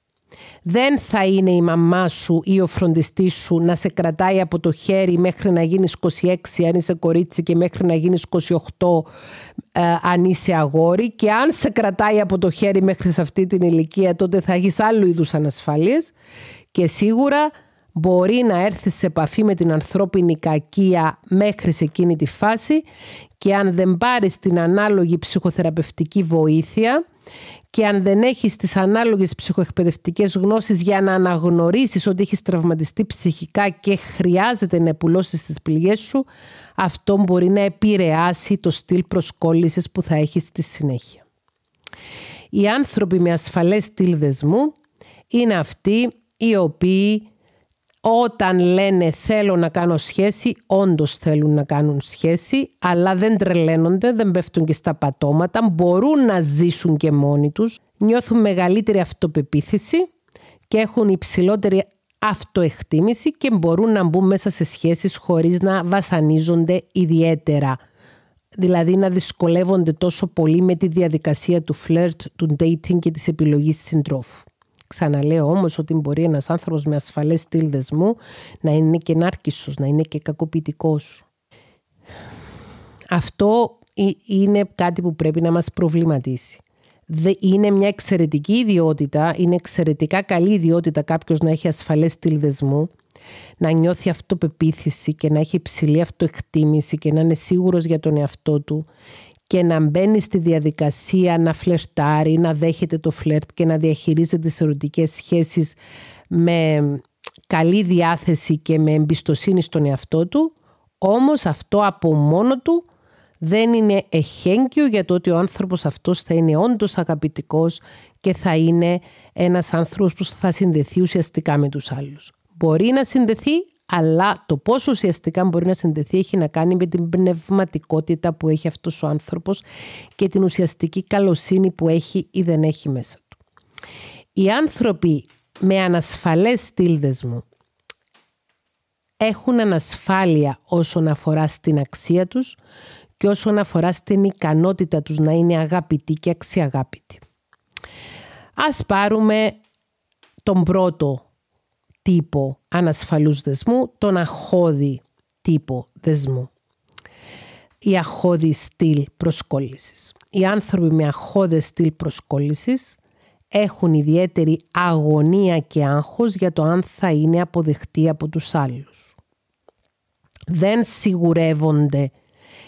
δεν θα είναι η μαμά σου ή ο φροντιστής σου να σε κρατάει από το χέρι μέχρι να γίνεις 26 αν είσαι κορίτσι και μέχρι να γίνεις 28 ε, αν είσαι αγόρι. Και αν σε κρατάει από το χέρι μέχρι σε αυτή την ηλικία τότε θα έχεις άλλου είδους ανασφαλίες και σίγουρα μπορεί να έρθεις σε επαφή με την ανθρώπινη κακία μέχρι σε εκείνη τη φάση. Και αν δεν πάρεις την ανάλογη ψυχοθεραπευτική βοήθεια και αν δεν έχεις τις ανάλογες ψυχοεκπαιδευτικές γνώσεις για να αναγνωρίσεις ότι έχεις τραυματιστεί ψυχικά και χρειάζεται να επουλώσεις τις πληγές σου, αυτό μπορεί να επηρεάσει το στυλ προσκόλλησης που θα έχεις στη συνέχεια. Οι άνθρωποι με ασφαλές στυλ δεσμού είναι αυτοί οι οποίοι όταν λένε θέλω να κάνω σχέση, όντως θέλουν να κάνουν σχέση, αλλά δεν τρελαίνονται, δεν πέφτουν και στα πατώματα, μπορούν να ζήσουν και μόνοι τους, νιώθουν μεγαλύτερη αυτοπεποίθηση και έχουν υψηλότερη αυτοεκτίμηση και μπορούν να μπουν μέσα σε σχέσεις χωρίς να βασανίζονται ιδιαίτερα. Δηλαδή να δυσκολεύονται τόσο πολύ με τη διαδικασία του φλερτ, του dating και της επιλογής συντρόφου. Ξαναλέω όμως ότι μπορεί ένας άνθρωπος με ασφαλές στυλ δεσμού να είναι και νάρκισσος, να είναι και κακοποιητικός. Αυτό είναι κάτι που πρέπει να μας προβληματίσει. είναι μια εξαιρετική ιδιότητα, είναι εξαιρετικά καλή ιδιότητα κάποιος να έχει ασφαλές στυλ δεσμού, να νιώθει αυτοπεποίθηση και να έχει υψηλή αυτοεκτίμηση και να είναι σίγουρος για τον εαυτό του και να μπαίνει στη διαδικασία να φλερτάρει, να δέχεται το φλερτ και να διαχειρίζεται τις ερωτικές σχέσεις με καλή διάθεση και με εμπιστοσύνη στον εαυτό του, όμως αυτό από μόνο του δεν είναι εχέγγυο για το ότι ο άνθρωπος αυτός θα είναι όντως αγαπητικός και θα είναι ένας άνθρωπος που θα συνδεθεί ουσιαστικά με τους άλλους. Μπορεί να συνδεθεί, αλλά το πόσο ουσιαστικά μπορεί να συνδεθεί έχει να κάνει με την πνευματικότητα που έχει αυτός ο άνθρωπος και την ουσιαστική καλοσύνη που έχει ή δεν έχει μέσα του. Οι άνθρωποι με ανασφαλές στυλ δεσμού έχουν ανασφάλεια όσον αφορά στην αξία τους και όσον αφορά στην ικανότητα τους να είναι αγαπητοί και αξιαγάπητοι. Ας πάρουμε τον πρώτο τύπο ανασφαλούς δεσμού, τον αχώδη τύπο δεσμού. Η αχώδη στυλ προσκόλλησης. Οι άνθρωποι με αχώδη στυλ προσκόλλησης έχουν ιδιαίτερη αγωνία και άγχος για το αν θα είναι αποδεχτοί από τους άλλους. Δεν σιγουρεύονται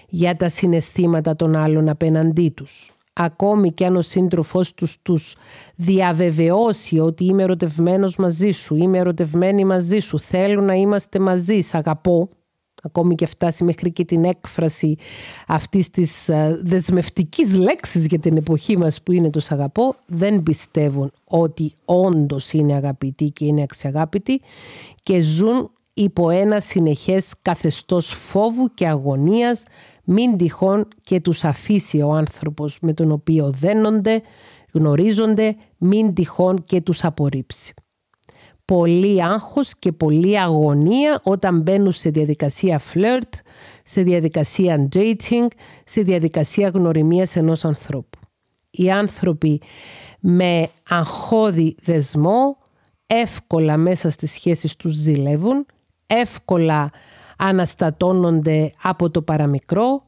για τα συναισθήματα των άλλων απέναντί τους. Ακόμη και αν ο σύντροφός τους τους διαβεβαιώσει ότι είμαι ερωτευμένος μαζί σου, είμαι ερωτευμένη μαζί σου, θέλω να είμαστε μαζί, σ' αγαπώ, ακόμη και φτάσει μέχρι και την έκφραση αυτής της ε, δεσμευτικής λέξης για την εποχή μας που είναι το «σ' αγαπώ», δεν πιστεύουν ότι όντως είναι αγαπητοί και είναι αξιαγάπητοι και ζουν υπό ένα συνεχές καθεστώς φόβου και αγωνίας μην τυχόν και τους αφήσει ο άνθρωπος με τον οποίο δένονται, γνωρίζονται, μην τυχόν και τους απορρίψει. Πολύ άγχος και πολύ αγωνία όταν μπαίνουν σε διαδικασία φλερτ, σε διαδικασία dating, σε διαδικασία γνωριμίας ενός ανθρώπου. Οι άνθρωποι με αγχώδη δεσμό εύκολα μέσα στις σχέσεις τους ζηλεύουν, εύκολα αναστατώνονται από το παραμικρό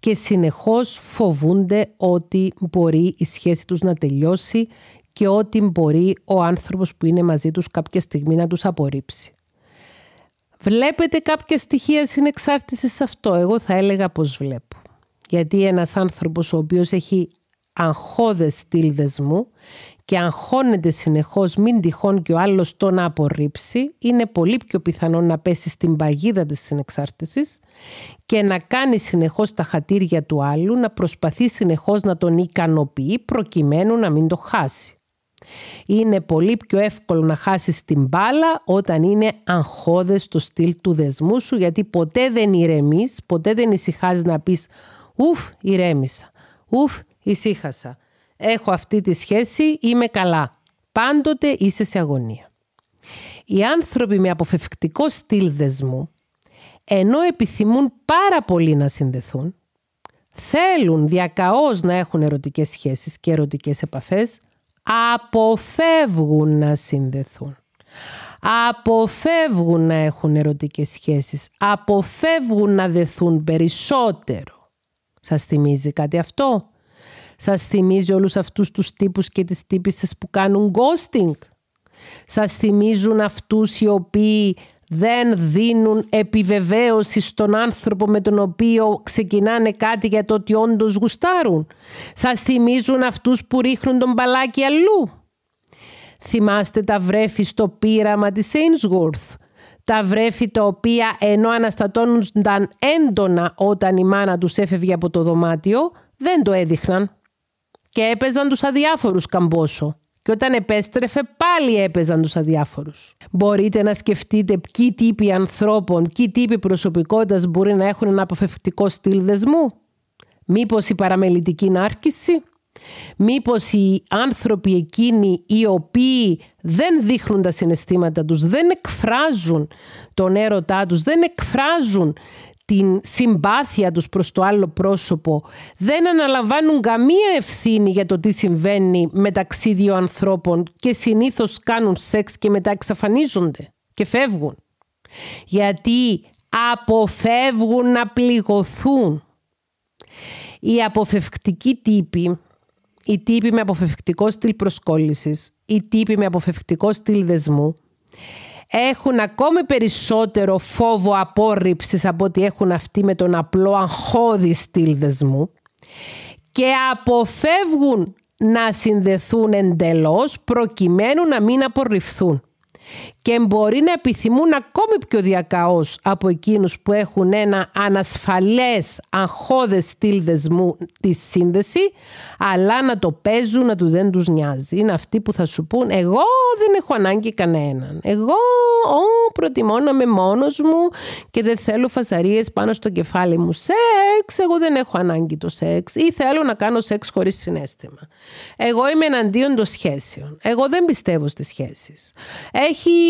και συνεχώς φοβούνται ότι μπορεί η σχέση τους να τελειώσει και ότι μπορεί ο άνθρωπος που είναι μαζί τους κάποια στιγμή να τους απορρίψει. Βλέπετε κάποια στοιχεία συνεξάρτησης σε αυτό; Εγώ θα έλεγα πως βλέπω. Γιατί ένας άνθρωπος ο οποίος έχει αγχώδες στυλ δεσμού και αγχώνεται συνεχώς μην τυχόν και ο άλλος το να απορρίψει, είναι πολύ πιο πιθανό να πέσει στην παγίδα της συνεξάρτησης και να κάνει συνεχώς τα χατήρια του άλλου, να προσπαθεί συνεχώς να τον ικανοποιεί προκειμένου να μην το χάσει. Είναι πολύ πιο εύκολο να χάσεις την μπάλα όταν είναι αγχώδες το στυλ του δεσμού σου γιατί ποτέ δεν ηρεμείς, ποτέ δεν ησυχάζει να πεις «Ουφ, ηρέμησα», «Ουφ, ησύχασα», έχω αυτή τη σχέση, είμαι καλά. Πάντοτε είσαι σε αγωνία. Οι άνθρωποι με αποφευκτικό στυλ δεσμού, ενώ επιθυμούν πάρα πολύ να συνδεθούν, θέλουν διακαώς να έχουν ερωτικές σχέσεις και ερωτικές επαφές, αποφεύγουν να συνδεθούν. Αποφεύγουν να έχουν ερωτικές σχέσεις. Αποφεύγουν να δεθούν περισσότερο. Σας θυμίζει κάτι αυτό; Σας θυμίζει όλους αυτούς τους τύπους και τις τύπισσες που κάνουν ghosting. Σας θυμίζουν αυτούς οι οποίοι δεν δίνουν επιβεβαίωση στον άνθρωπο με τον οποίο ξεκινάνε κάτι για το ότι όντως γουστάρουν. Σας θυμίζουν αυτούς που ρίχνουν τον μπαλάκι αλλού. Θυμάστε τα βρέφη στο πείραμα της Ainsworth. Τα βρέφη τα οποία ενώ αναστατώνονταν έντονα όταν η μάνα τους έφευγε από το δωμάτιο, δεν το έδειχναν και έπαιζαν τους αδιάφορους καμπόσο. Και όταν επέστρεφε πάλι έπαιζαν τους αδιάφορους. Μπορείτε να σκεφτείτε ποιοι τύποι ανθρώπων, ποιοι τύποι προσωπικότητας μπορεί να έχουν ένα αποφευκτικό στυλ δεσμού. Μήπως η παραμελητική νάρκηση; Μήπως οι άνθρωποι εκείνοι οι οποίοι δεν δείχνουν τα συναισθήματα τους, δεν εκφράζουν τον έρωτά τους, δεν εκφράζουν την συμπάθεια τους προς το άλλο πρόσωπο δεν αναλαμβάνουν καμία ευθύνη για το τι συμβαίνει μεταξύ δύο ανθρώπων και συνήθως κάνουν σεξ και μετά εξαφανίζονται και φεύγουν. Γιατί αποφεύγουν να πληγωθούν. Οι αποφευκτικοί τύποι οι τύποι με αποφευκτικό στυλ προσκόλλησης, οι τύποι με αποφευκτικό στυλ δεσμού, έχουν ακόμη περισσότερο φόβο απόρριψης από ότι έχουν αυτοί με τον απλό αγχώδη στυλ δεσμού και αποφεύγουν να συνδεθούν εντελώς προκειμένου να μην απορριφθούν και μπορεί να επιθυμούν ακόμη πιο διακαώς από εκείνους που έχουν ένα ανασφαλές αγχώδες στυλ δεσμού της σύνδεση αλλά να το παίζουν, να του δεν τους νοιάζει. Είναι αυτοί που θα σου πούν εγώ δεν έχω ανάγκη κανέναν. Εγώ ο, προτιμώ να είμαι μόνος μου και δεν θέλω φασαρίες πάνω στο κεφάλι μου. Σεξ, εγώ δεν έχω ανάγκη το σεξ ή θέλω να κάνω σεξ χωρίς συνέστημα. Εγώ είμαι εναντίον των σχέσεων. Εγώ δεν πιστεύω στις σχέσεις. Έχει ε,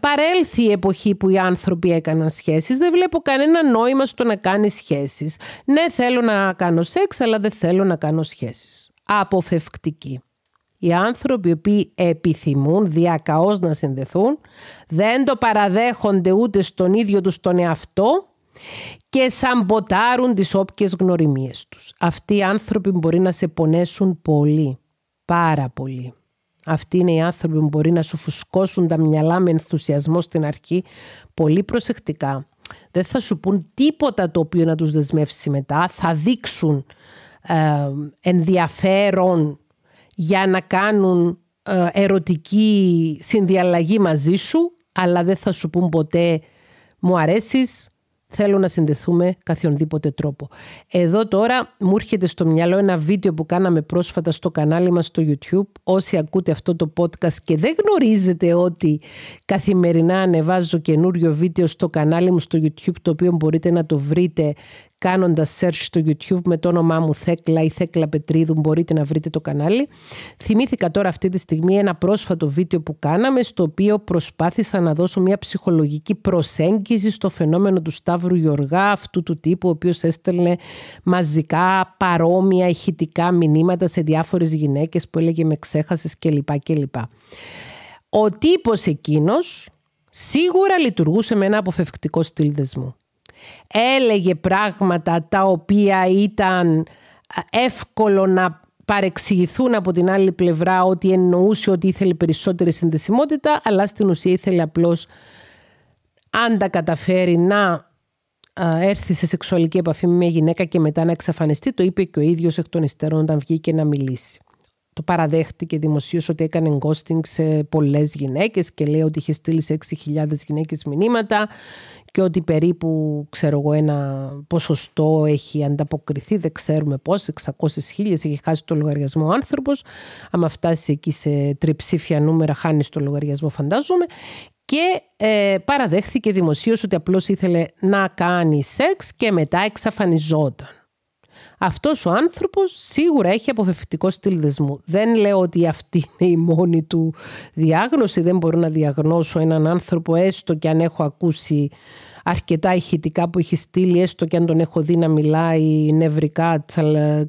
παρέλθει η εποχή που οι άνθρωποι έκαναν σχέσεις. Δεν βλέπω κανένα νόημα στο να κάνει σχέσεις. Ναι, θέλω να κάνω σεξ, αλλά δεν θέλω να κάνω σχέσεις. Αποφευκτική. Οι άνθρωποι που επιθυμούν διακαώς να συνδεθούν δεν το παραδέχονται ούτε στον ίδιο τους τον εαυτό και σαμποτάρουν τις όποιες γνωριμίες τους. Αυτοί οι άνθρωποι μπορεί να σε πονέσουν πολύ, πάρα πολύ. Αυτοί είναι οι άνθρωποι που μπορεί να σου φουσκώσουν τα μυαλά με ενθουσιασμό στην αρχή πολύ προσεκτικά. Δεν θα σου πούν τίποτα το οποίο να τους δεσμεύσει μετά. Θα δείξουν ε, ενδιαφέρον για να κάνουν ε, ερωτική συνδιαλλαγή μαζί σου, αλλά δεν θα σου πούν ποτέ μου αρέσεις, θέλω να συνδεθούμε καθιονδήποτε τρόπο. Εδώ τώρα μου έρχεται στο μυαλό ένα βίντεο που κάναμε πρόσφατα στο κανάλι μας στο YouTube. Όσοι ακούτε αυτό το podcast και δεν γνωρίζετε ότι καθημερινά ανεβάζω καινούριο βίντεο στο κανάλι μου στο YouTube το οποίο μπορείτε να το βρείτε κάνοντας search στο YouTube με το όνομά μου Θέκλα ή Θέκλα Πετρίδου μπορείτε να βρείτε το κανάλι. Θυμήθηκα τώρα αυτή τη στιγμή ένα πρόσφατο βίντεο που κάναμε στο οποίο προσπάθησα να δώσω μια ψυχολογική προσέγγιση στο φαινόμενο του Σταύρου Γιωργά αυτού του τύπου ο οποίος έστελνε μαζικά παρόμοια ηχητικά μηνύματα σε διάφορες γυναίκες που έλεγε με ξέχασες κλπ. κλπ. Ο τύπος εκείνος σίγουρα λειτουργούσε με ένα αποφευκτικό στυλ δεσμού έλεγε πράγματα τα οποία ήταν εύκολο να παρεξηγηθούν από την άλλη πλευρά ότι εννοούσε ότι ήθελε περισσότερη συνδεσιμότητα αλλά στην ουσία ήθελε απλώς αν τα καταφέρει να έρθει σε σεξουαλική επαφή με μια γυναίκα και μετά να εξαφανιστεί το είπε και ο ίδιος εκ των υστερών όταν βγήκε να μιλήσει. Το παραδέχτηκε δημοσίως ότι έκανε ghosting σε πολλές γυναίκες και λέει ότι είχε στείλει σε 6.000 γυναίκες μηνύματα και ότι περίπου ξέρω εγώ ένα ποσοστό έχει ανταποκριθεί, δεν ξέρουμε πώς, 600.000 έχει χάσει το λογαριασμό ο άνθρωπος. Άμα φτάσει εκεί σε τριψήφια νούμερα χάνεις το λογαριασμό φαντάζομαι και ε, παραδέχθηκε δημοσίως ότι απλώς ήθελε να κάνει σεξ και μετά εξαφανιζόταν αυτός ο άνθρωπος σίγουρα έχει αποφευκτικό στυλ δεσμού. Δεν λέω ότι αυτή είναι η μόνη του διάγνωση. Δεν μπορώ να διαγνώσω έναν άνθρωπο έστω και αν έχω ακούσει αρκετά ηχητικά που έχει στείλει, έστω και αν τον έχω δει να μιλάει νευρικά,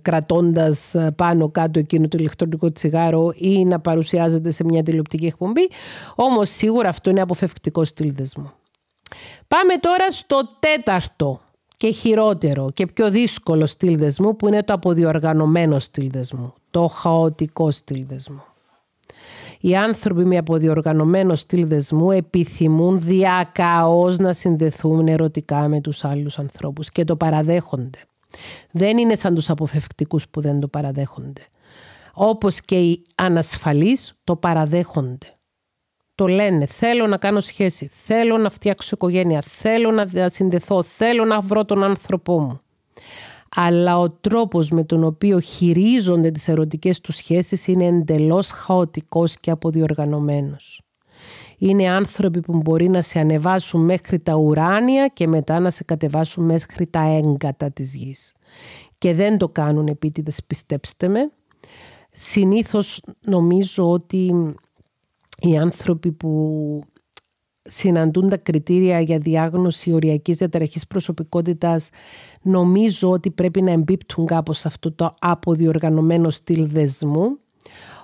κρατώντας πάνω κάτω εκείνο το ηλεκτρονικό τσιγάρο ή να παρουσιάζεται σε μια τηλεοπτική εκπομπή. Όμως σίγουρα αυτό είναι αποφευκτικό στυλ δεσμού. Πάμε τώρα στο τέταρτο και χειρότερο και πιο δύσκολο στυλ δεσμού που είναι το αποδιοργανωμένο στυλ δεσμού, το χαοτικό στυλ δεσμού. Οι άνθρωποι με αποδιοργανωμένο στυλ δεσμού επιθυμούν διακαώς να συνδεθούν ερωτικά με τους άλλους ανθρώπους και το παραδέχονται. Δεν είναι σαν τους αποφευκτικούς που δεν το παραδέχονται. Όπως και οι ανασφαλείς το παραδέχονται το λένε. Θέλω να κάνω σχέση. Θέλω να φτιάξω οικογένεια. Θέλω να συνδεθώ. Θέλω να βρω τον άνθρωπό μου. Αλλά ο τρόπος με τον οποίο χειρίζονται τις ερωτικές τους σχέσεις είναι εντελώς χαοτικός και αποδιοργανωμένος. Είναι άνθρωποι που μπορεί να σε ανεβάσουν μέχρι τα ουράνια και μετά να σε κατεβάσουν μέχρι τα έγκατα της γης. Και δεν το κάνουν επίτηδες, πιστέψτε με. Συνήθως νομίζω ότι οι άνθρωποι που συναντούν τα κριτήρια για διάγνωση οριακής διαταραχής προσωπικότητας νομίζω ότι πρέπει να εμπίπτουν κάπως αυτό το αποδιοργανωμένο στυλ δεσμού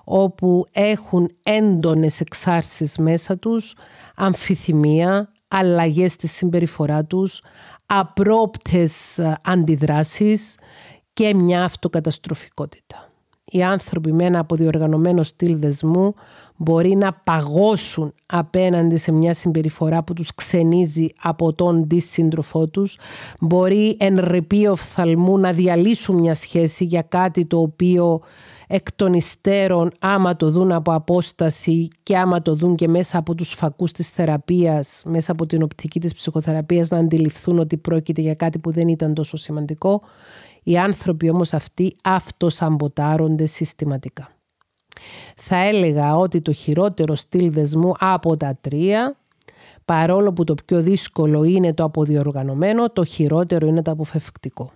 όπου έχουν έντονες εξάρσεις μέσα τους, αμφιθυμία, αλλαγές στη συμπεριφορά τους, απρόπτες αντιδράσεις και μια αυτοκαταστροφικότητα. Οι άνθρωποι με ένα αποδιοργανωμένο στυλ δεσμού μπορεί να παγώσουν απέναντι σε μια συμπεριφορά που τους ξενίζει από τον σύντροφό τους. Μπορεί εν ρηπεί οφθαλμού να διαλύσουν μια σχέση για κάτι το οποίο εκ των υστέρων άμα το δουν από απόσταση και άμα το δουν και μέσα από τους φακούς της θεραπείας, μέσα από την οπτική της ψυχοθεραπείας να αντιληφθούν ότι πρόκειται για κάτι που δεν ήταν τόσο σημαντικό. Οι άνθρωποι όμως αυτοί αυτοσαμποτάρονται συστηματικά. Θα έλεγα ότι το χειρότερο στυλ δεσμού από τα τρία, παρόλο που το πιο δύσκολο είναι το αποδιοργανωμένο, το χειρότερο είναι το αποφευκτικό.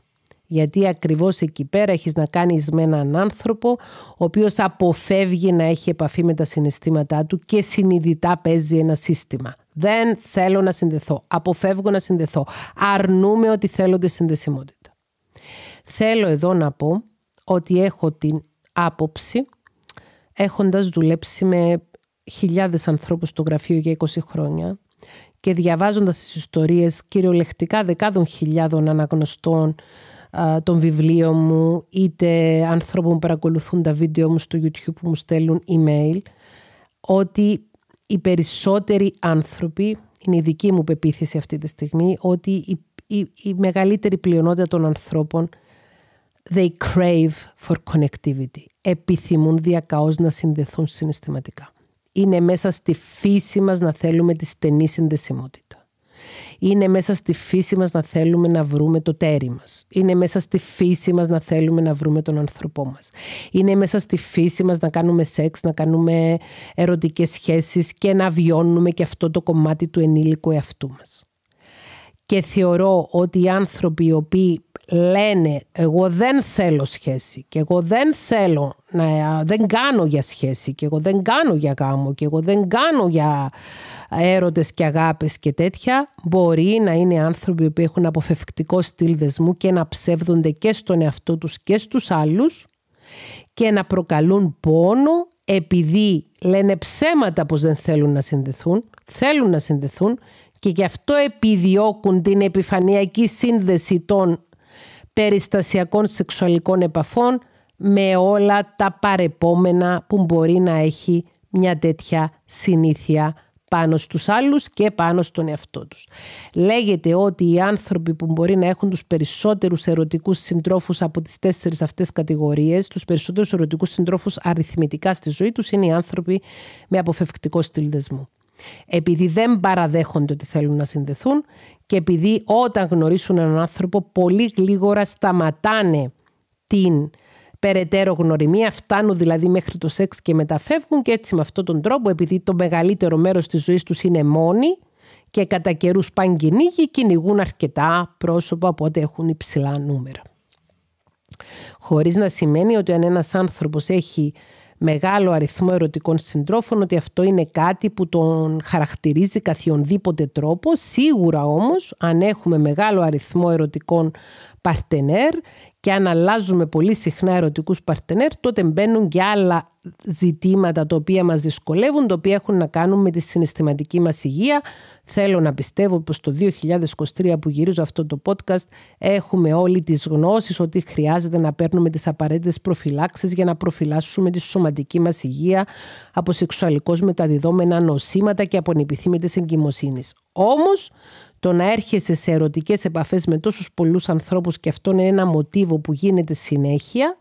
Γιατί ακριβώς εκεί πέρα έχεις να κάνεις με έναν άνθρωπο ο οποίος αποφεύγει να έχει επαφή με τα συναισθήματά του και συνειδητά παίζει ένα σύστημα. Δεν θέλω να συνδεθώ. Αποφεύγω να συνδεθώ. Αρνούμε ότι θέλω τη συνδεσιμότητα. Θέλω εδώ να πω ότι έχω την άποψη έχοντας δουλέψει με χιλιάδες ανθρώπους στο γραφείο για 20 χρόνια και διαβάζοντας τις ιστορίες κυριολεκτικά δεκάδων χιλιάδων αναγνωστών των βιβλίων μου είτε ανθρώπων που παρακολουθούν τα βίντεο μου στο YouTube που μου στέλνουν email ότι οι περισσότεροι άνθρωποι, είναι η δική μου πεποίθηση αυτή τη στιγμή, ότι η, η, η μεγαλύτερη πλειονότητα των ανθρώπων they crave for connectivity. Επιθυμούν διακαώς να συνδεθούν συναισθηματικά. Είναι μέσα στη φύση μας να θέλουμε τη στενή συνδεσιμότητα. Είναι μέσα στη φύση μας να θέλουμε να βρούμε το τέρι μας. Είναι μέσα στη φύση μας να θέλουμε να βρούμε τον άνθρωπό μας. Είναι μέσα στη φύση μας να κάνουμε σεξ, να κάνουμε ερωτικές σχέσεις και να βιώνουμε και αυτό το κομμάτι του ενήλικου εαυτού μας. Και θεωρώ ότι οι άνθρωποι οι οποίοι λένε εγώ δεν θέλω σχέση και εγώ δεν θέλω να δεν κάνω για σχέση και εγώ δεν κάνω για γάμο και εγώ δεν κάνω για έρωτες και αγάπες και τέτοια μπορεί να είναι άνθρωποι που έχουν αποφευκτικό στυλ δεσμού και να ψεύδονται και στον εαυτό τους και στους άλλους και να προκαλούν πόνο επειδή λένε ψέματα πως δεν θέλουν να συνδεθούν, θέλουν να συνδεθούν και γι' αυτό επιδιώκουν την επιφανειακή σύνδεση των περιστασιακών σεξουαλικών επαφών με όλα τα παρεπόμενα που μπορεί να έχει μια τέτοια συνήθεια πάνω στους άλλους και πάνω στον εαυτό τους. Λέγεται ότι οι άνθρωποι που μπορεί να έχουν τους περισσότερους ερωτικούς συντρόφους από τις τέσσερις αυτές κατηγορίες, τους περισσότερους ερωτικούς συντρόφους αριθμητικά στη ζωή τους, είναι οι άνθρωποι με αποφευκτικό στυλ δεσμού επειδή δεν παραδέχονται ότι θέλουν να συνδεθούν και επειδή όταν γνωρίσουν έναν άνθρωπο πολύ γλίγορα σταματάνε την περαιτέρω γνωριμία, φτάνουν δηλαδή μέχρι το σεξ και μεταφεύγουν και έτσι με αυτόν τον τρόπο επειδή το μεγαλύτερο μέρος της ζωής τους είναι μόνοι και κατά καιρούς πάνε κυνήγοι, κυνηγούν αρκετά πρόσωπα οπότε έχουν υψηλά νούμερα. Χωρίς να σημαίνει ότι αν ένας άνθρωπος έχει μεγάλο αριθμό ερωτικών συντρόφων ότι αυτό είναι κάτι που τον χαρακτηρίζει καθιονδήποτε τρόπο. Σίγουρα όμως αν έχουμε μεγάλο αριθμό ερωτικών παρτενέρ και αν αλλάζουμε πολύ συχνά ερωτικούς παρτενέρ τότε μπαίνουν και άλλα ζητήματα τα οποία μας δυσκολεύουν, τα οποία έχουν να κάνουν με τη συναισθηματική μας υγεία. Θέλω να πιστεύω πως το 2023 που γυρίζω αυτό το podcast έχουμε όλοι τις γνώσεις ότι χρειάζεται να παίρνουμε τις απαραίτητες προφυλάξεις για να προφυλάσσουμε τη σωματική μας υγεία από σεξουαλικώς μεταδιδόμενα νοσήματα και από ανεπιθύμητες εγκυμοσύνης. Όμως το να έρχεσαι σε ερωτικές επαφές με τόσους πολλούς ανθρώπους και αυτό είναι ένα μοτίβο που γίνεται συνέχεια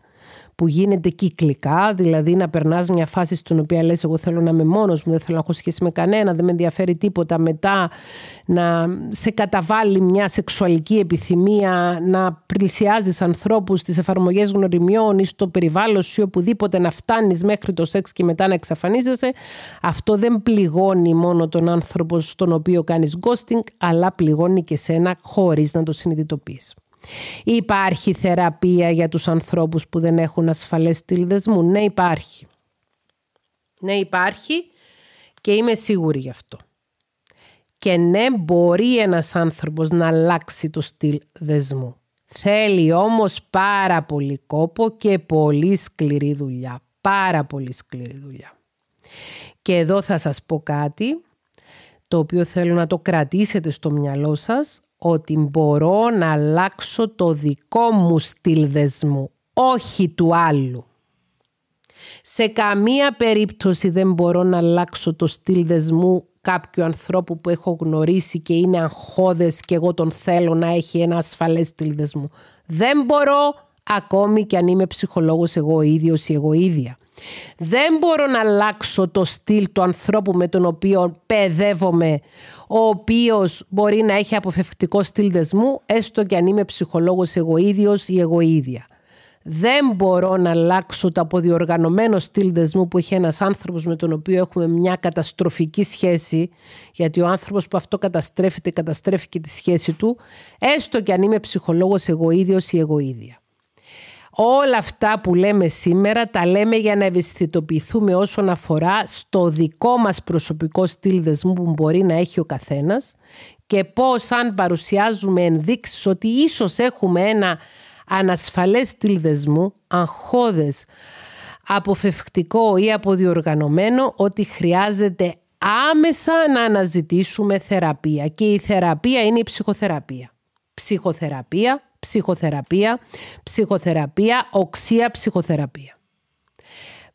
που γίνεται κυκλικά, δηλαδή να περνάς μια φάση στην οποία λες εγώ θέλω να είμαι μόνος μου, δεν θέλω να έχω σχέση με κανένα, δεν με ενδιαφέρει τίποτα, μετά να σε καταβάλει μια σεξουαλική επιθυμία, να πλησιάζεις ανθρώπους στις εφαρμογές γνωριμιών ή στο περιβάλλον σου ή οπουδήποτε να φτάνεις μέχρι το σεξ και μετά να εξαφανίζεσαι, αυτό δεν πληγώνει μόνο τον άνθρωπο στον οποίο κάνεις ghosting, αλλά πληγώνει και σένα χωρίς να το συνειδητοποιείς. Υπάρχει θεραπεία για τους ανθρώπους που δεν έχουν ασφαλές στυλ δεσμού. Ναι υπάρχει. Ναι υπάρχει και είμαι σίγουρη γι' αυτό. Και ναι μπορεί ένας άνθρωπος να αλλάξει το στυλ δεσμού. Θέλει όμως πάρα πολύ κόπο και πολύ σκληρή δουλειά. Πάρα πολύ σκληρή δουλειά. Και εδώ θα σας πω κάτι το οποίο θέλω να το κρατήσετε στο μυαλό σας ότι μπορώ να αλλάξω το δικό μου στυλ δεσμού, όχι του άλλου. Σε καμία περίπτωση δεν μπορώ να αλλάξω το στυλ δεσμού κάποιου ανθρώπου που έχω γνωρίσει και είναι αγχώδες και εγώ τον θέλω να έχει ένα ασφαλές στυλ δεσμού. Δεν μπορώ ακόμη και αν είμαι ψυχολόγος εγώ ίδιος ή εγώ ίδια. Δεν μπορώ να αλλάξω το στυλ του ανθρώπου με τον οποίο παιδεύομαι, ο οποίος μπορεί να έχει αποφευκτικό στυλ δεσμού, έστω και αν είμαι ψυχολόγος εγώ ίδιος ή εγώ ίδια. Δεν μπορώ να αλλάξω το αποδιοργανωμένο στυλ δεσμού που έχει ένας άνθρωπος με τον οποίο έχουμε μια καταστροφική σχέση, γιατί ο άνθρωπος που αυτό καταστρέφεται, καταστρέφει και τη σχέση του, έστω και αν είμαι ψυχολόγος εγώ ίδιος ή εγώ ίδια. Όλα αυτά που λέμε σήμερα τα λέμε για να ευαισθητοποιηθούμε όσον αφορά στο δικό μας προσωπικό στυλ δεσμού που μπορεί να έχει ο καθένας και πώς αν παρουσιάζουμε ενδείξεις ότι ίσως έχουμε ένα ανασφαλές στυλ δεσμού, αγχώδες, αποφευκτικό ή αποδιοργανωμένο, ότι χρειάζεται άμεσα να αναζητήσουμε θεραπεία. Και η θεραπεία είναι η ψυχοθεραπεία. Ψυχοθεραπεία ψυχοθεραπεία, ψυχοθεραπεία, οξία ψυχοθεραπεία.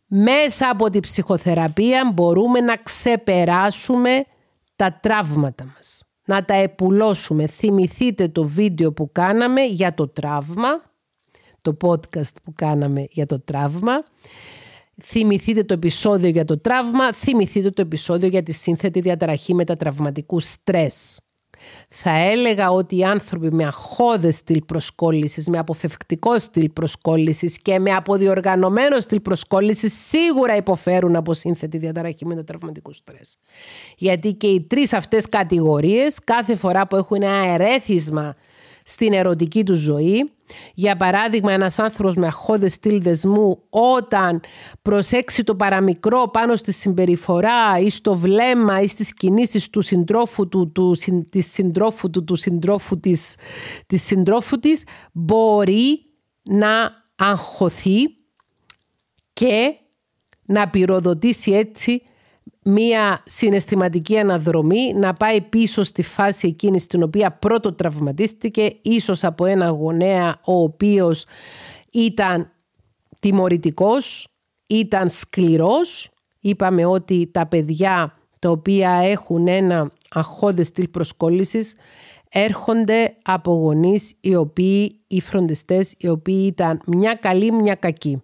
Μέσα από τη ψυχοθεραπεία μπορούμε να ξεπεράσουμε τα τραύματα μας. Να τα επουλώσουμε. Θυμηθείτε το βίντεο που κάναμε για το τραύμα, το podcast που κάναμε για το τραύμα. Θυμηθείτε το επεισόδιο για το τραύμα, θυμηθείτε το επεισόδιο για τη σύνθετη διαταραχή μετατραυματικού στρες θα έλεγα ότι οι άνθρωποι με αχώδες στυλ προσκόλλησης, με αποφευκτικό στυλ προσκόλλησης και με αποδιοργανωμένο στυλ προσκόλλησης σίγουρα υποφέρουν από σύνθετη διαταραχή μετατραυματικού στρες. Γιατί και οι τρεις αυτές κατηγορίες, κάθε φορά που έχουν ένα ερέθισμα στην ερωτική του ζωή. Για παράδειγμα, ένας άνθρωπος με αχώδες στυλ δεσμού όταν προσέξει το παραμικρό πάνω στη συμπεριφορά ή στο βλέμμα ή στις κινήσεις του συντρόφου του, του της συντρόφου του, του συντρόφου της, της συντρόφου της, μπορεί να αγχωθεί και να πυροδοτήσει έτσι μία συναισθηματική αναδρομή να πάει πίσω στη φάση εκείνης στην οποία πρώτο τραυματίστηκε ίσως από ένα γονέα ο οποίος ήταν τιμωρητικός, ήταν σκληρός. Είπαμε ότι τα παιδιά τα οποία έχουν ένα αχώδες στυλ προσκόλλησης έρχονται από γονείς οι οποίοι, οι φροντιστές, οι οποίοι ήταν μια καλή, μια κακή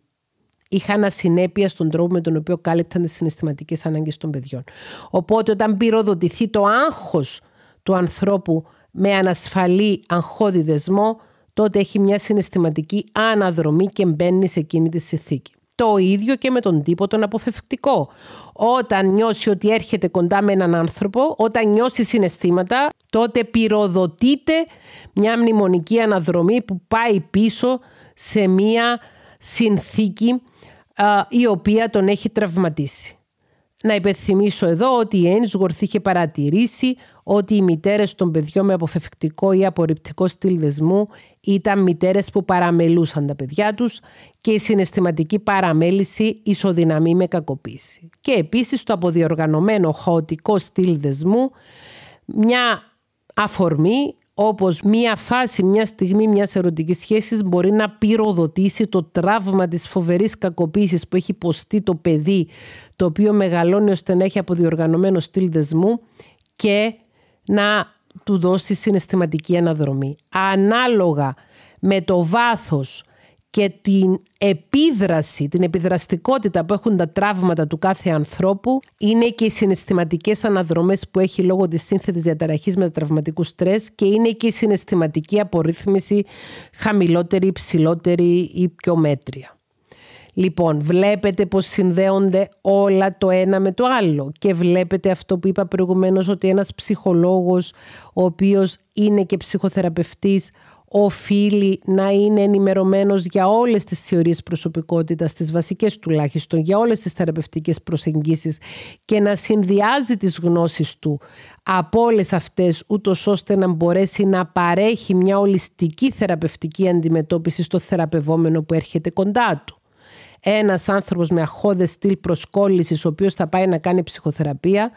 είχαν ασυνέπεια στον τρόπο με τον οποίο κάλυπταν τις συναισθηματικές ανάγκες των παιδιών. Οπότε, όταν πυροδοτηθεί το άγχος του ανθρώπου με ανασφαλή αγχώδη δεσμό, τότε έχει μια συναισθηματική αναδρομή και μπαίνει σε εκείνη τη συνθήκη. Το ίδιο και με τον τύπο τον αποφευκτικό. Όταν νιώσει ότι έρχεται κοντά με έναν άνθρωπο, όταν νιώσει συναισθήματα, τότε πυροδοτείται μια μνημονική αναδρομή που πάει πίσω σε μια συνθήκη η οποία τον έχει τραυματίσει. Να υπενθυμίσω εδώ ότι η Ένσγορθ είχε παρατηρήσει ότι οι μητέρες των παιδιών με αποφευκτικό ή απορριπτικό στυλ δεσμού ήταν μητέρες που παραμελούσαν τα παιδιά τους και η συναισθηματική παραμέληση ισοδυναμεί με κακοποίηση. Και επίσης το αποδιοργανωμένο χαοτικό στυλ δεσμού μια αφορμή όπως μία φάση, μία στιγμή μιας ερωτικής σχέσης μπορεί να πυροδοτήσει το τραύμα της φοβερής κακοποίησης που έχει υποστεί το παιδί το οποίο μεγαλώνει ώστε να έχει αποδιοργανωμένο στυλ δεσμού και να του δώσει συναισθηματική αναδρομή. Ανάλογα με το βάθος και την επίδραση, την επιδραστικότητα που έχουν τα τραύματα του κάθε ανθρώπου είναι και οι συναισθηματικές αναδρομές που έχει λόγω της σύνθετης διαταραχής με τραυματικούς στρες και είναι και η συναισθηματική απορρίθμιση χαμηλότερη, υψηλότερη ή πιο μέτρια. Λοιπόν, βλέπετε πως συνδέονται όλα το ένα με το άλλο και βλέπετε αυτό που είπα προηγουμένως ότι ένας ψυχολόγος ο οποίος είναι και ψυχοθεραπευτής οφείλει να είναι ενημερωμένος για όλες τις θεωρίες προσωπικότητας, τις βασικές τουλάχιστον, για όλες τις θεραπευτικές προσεγγίσεις και να συνδυάζει τις γνώσεις του από όλες αυτές ούτως ώστε να μπορέσει να παρέχει μια ολιστική θεραπευτική αντιμετώπιση στο θεραπευόμενο που έρχεται κοντά του. Ένας άνθρωπος με αχώδες στυλ προσκόλλησης ο οποίος θα πάει να κάνει ψυχοθεραπεία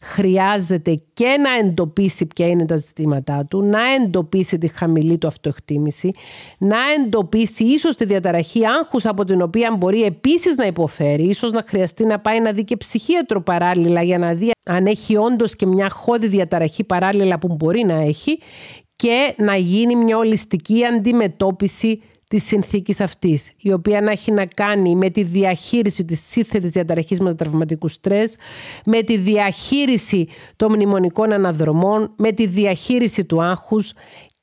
χρειάζεται και να εντοπίσει ποια είναι τα ζητήματά του, να εντοπίσει τη χαμηλή του αυτοεκτίμηση, να εντοπίσει ίσως τη διαταραχή άγχους από την οποία μπορεί επίσης να υποφέρει, ίσως να χρειαστεί να πάει να δει και ψυχίατρο παράλληλα για να δει αν έχει όντως και μια χώδη διαταραχή παράλληλα που μπορεί να έχει και να γίνει μια ολιστική αντιμετώπιση της συνθήκης αυτής, η οποία να έχει να κάνει με τη διαχείριση της σύνθετης διαταραχής μετατραυματικού στρες, με τη διαχείριση των μνημονικών αναδρομών, με τη διαχείριση του άγχους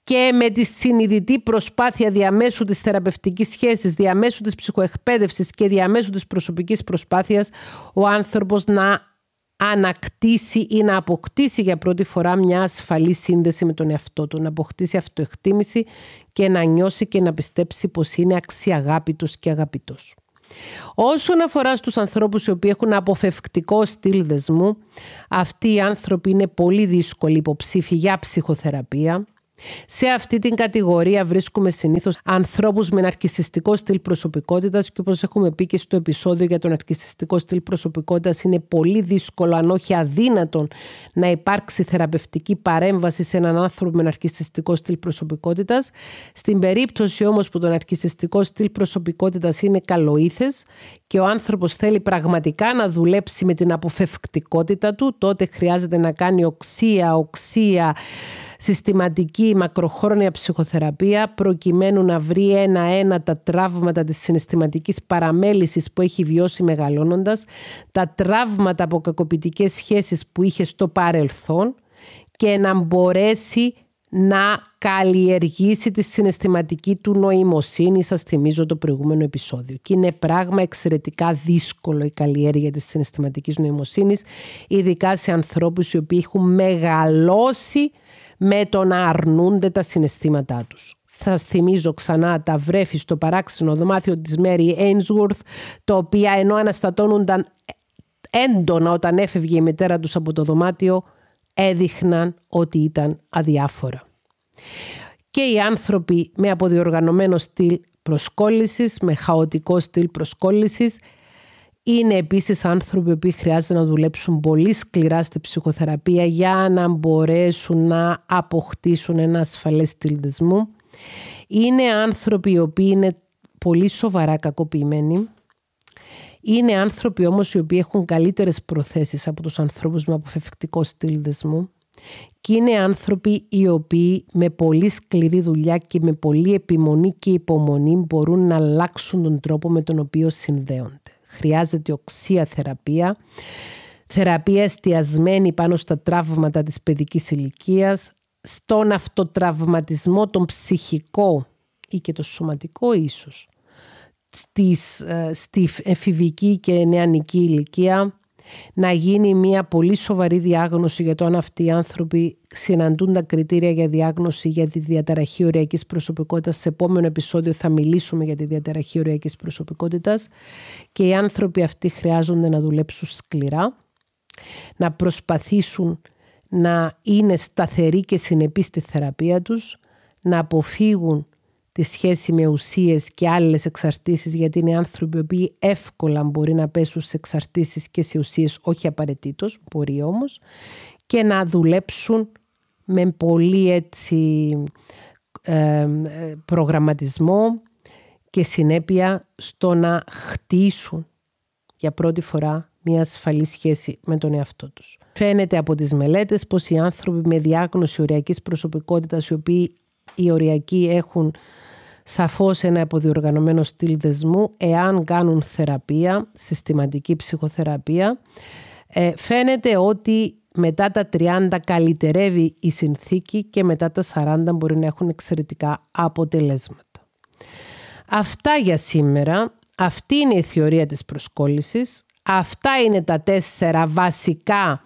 και με τη συνειδητή προσπάθεια διαμέσου της θεραπευτικής σχέσης, διαμέσου της ψυχοεκπαίδευσης και διαμέσου της προσωπικής προσπάθειας ο άνθρωπος να ανακτήσει ή να αποκτήσει για πρώτη φορά μια ασφαλή σύνδεση με τον εαυτό του, να αποκτήσει αυτοεκτίμηση και να νιώσει και να πιστέψει πως είναι αξιαγάπητος και αγαπητός. Όσον αφορά στους ανθρώπους οι οποίοι έχουν αποφευκτικό στυλ δεσμού, αυτοί οι άνθρωποι είναι πολύ δύσκολοι υποψήφοι για ψυχοθεραπεία, σε αυτή την κατηγορία βρίσκουμε συνήθως ανθρώπους με ναρκιστικό στυλ προσωπικότητας και όπως έχουμε πει και στο επεισόδιο για τον ναρκιστικό στυλ προσωπικότητας, είναι πολύ δύσκολο, αν όχι αδύνατον, να υπάρξει θεραπευτική παρέμβαση σε έναν άνθρωπο με ναρκιστικό στυλ προσωπικότητας. Στην περίπτωση όμως που το ναρκιστικό στυλ προσωπικότητας είναι καλοήθες και ο άνθρωπος θέλει πραγματικά να δουλέψει με την αποφευκτικότητα του, τότε χρειάζεται να κάνει οξία, οξία συστηματική μακροχρόνια ψυχοθεραπεία προκειμένου να βρει ένα-ένα τα τραύματα της συναισθηματικής παραμέλησης που έχει βιώσει μεγαλώνοντας, τα τραύματα από κακοποιητικές σχέσεις που είχε στο παρελθόν και να μπορέσει να καλλιεργήσει τη συναισθηματική του νοημοσύνη. Σας θυμίζω το προηγούμενο επεισόδιο. Και είναι πράγμα εξαιρετικά δύσκολο η καλλιέργεια της συναισθηματικής νοημοσύνης, ειδικά σε ανθρώπους οι οποίοι έχουν μεγαλώσει με το να αρνούνται τα συναισθήματά τους. Θα θυμίζω ξανά τα βρέφη στο παράξενο δωμάτιο της Μέρι Ainsworth, τα οποία ενώ αναστατώνονταν έντονα όταν έφευγε η μητέρα τους από το δωμάτιο, έδειχναν ότι ήταν αδιάφορα. Και οι άνθρωποι με αποδιοργανωμένο στυλ προσκόλλησης, με χαοτικό στυλ προσκόλλησης, είναι επίσης άνθρωποι που χρειάζεται να δουλέψουν πολύ σκληρά στη ψυχοθεραπεία για να μπορέσουν να αποκτήσουν ένα ασφαλές στυλ Είναι άνθρωποι οι οποίοι είναι πολύ σοβαρά κακοποιημένοι. Είναι άνθρωποι όμως οι οποίοι έχουν καλύτερες προθέσεις από τους ανθρώπους με αποφευκτικό στυλ Και είναι άνθρωποι οι οποίοι με πολύ σκληρή δουλειά και με πολύ επιμονή και υπομονή μπορούν να αλλάξουν τον τρόπο με τον οποίο συνδέονται χρειάζεται οξία θεραπεία, θεραπεία εστιασμένη πάνω στα τραύματα της παιδικής ηλικίας, στον αυτοτραυματισμό, τον ψυχικό ή και το σωματικό ίσως, στις, ε, στη εφηβική και νεανική ηλικία, να γίνει μια πολύ σοβαρή διάγνωση για το αν αυτοί οι άνθρωποι συναντούν τα κριτήρια για διάγνωση για τη διαταραχή οριακής προσωπικότητας. Σε επόμενο επεισόδιο θα μιλήσουμε για τη διαταραχή οριακής προσωπικότητας και οι άνθρωποι αυτοί χρειάζονται να δουλέψουν σκληρά, να προσπαθήσουν να είναι σταθεροί και συνεπείς στη θεραπεία τους, να αποφύγουν τη σχέση με ουσίες και άλλες εξαρτήσεις γιατί είναι άνθρωποι που εύκολα μπορεί να πέσουν σε εξαρτήσεις και σε ουσίες όχι απαραίτητος, μπορεί όμως και να δουλέψουν με πολύ έτσι προγραμματισμό και συνέπεια στο να χτίσουν για πρώτη φορά μια ασφαλή σχέση με τον εαυτό τους. Φαίνεται από τις μελέτες πως οι άνθρωποι με διάγνωση οριακής προσωπικότητας οι οποίοι οι οριακοί έχουν σαφώς ένα αποδιοργανωμένο στυλ δεσμού εάν κάνουν θεραπεία, συστηματική ψυχοθεραπεία. Ε, φαίνεται ότι μετά τα 30 καλυτερεύει η συνθήκη και μετά τα 40 μπορεί να έχουν εξαιρετικά αποτελέσματα. Αυτά για σήμερα. Αυτή είναι η θεωρία της προσκόλλησης. Αυτά είναι τα τέσσερα βασικά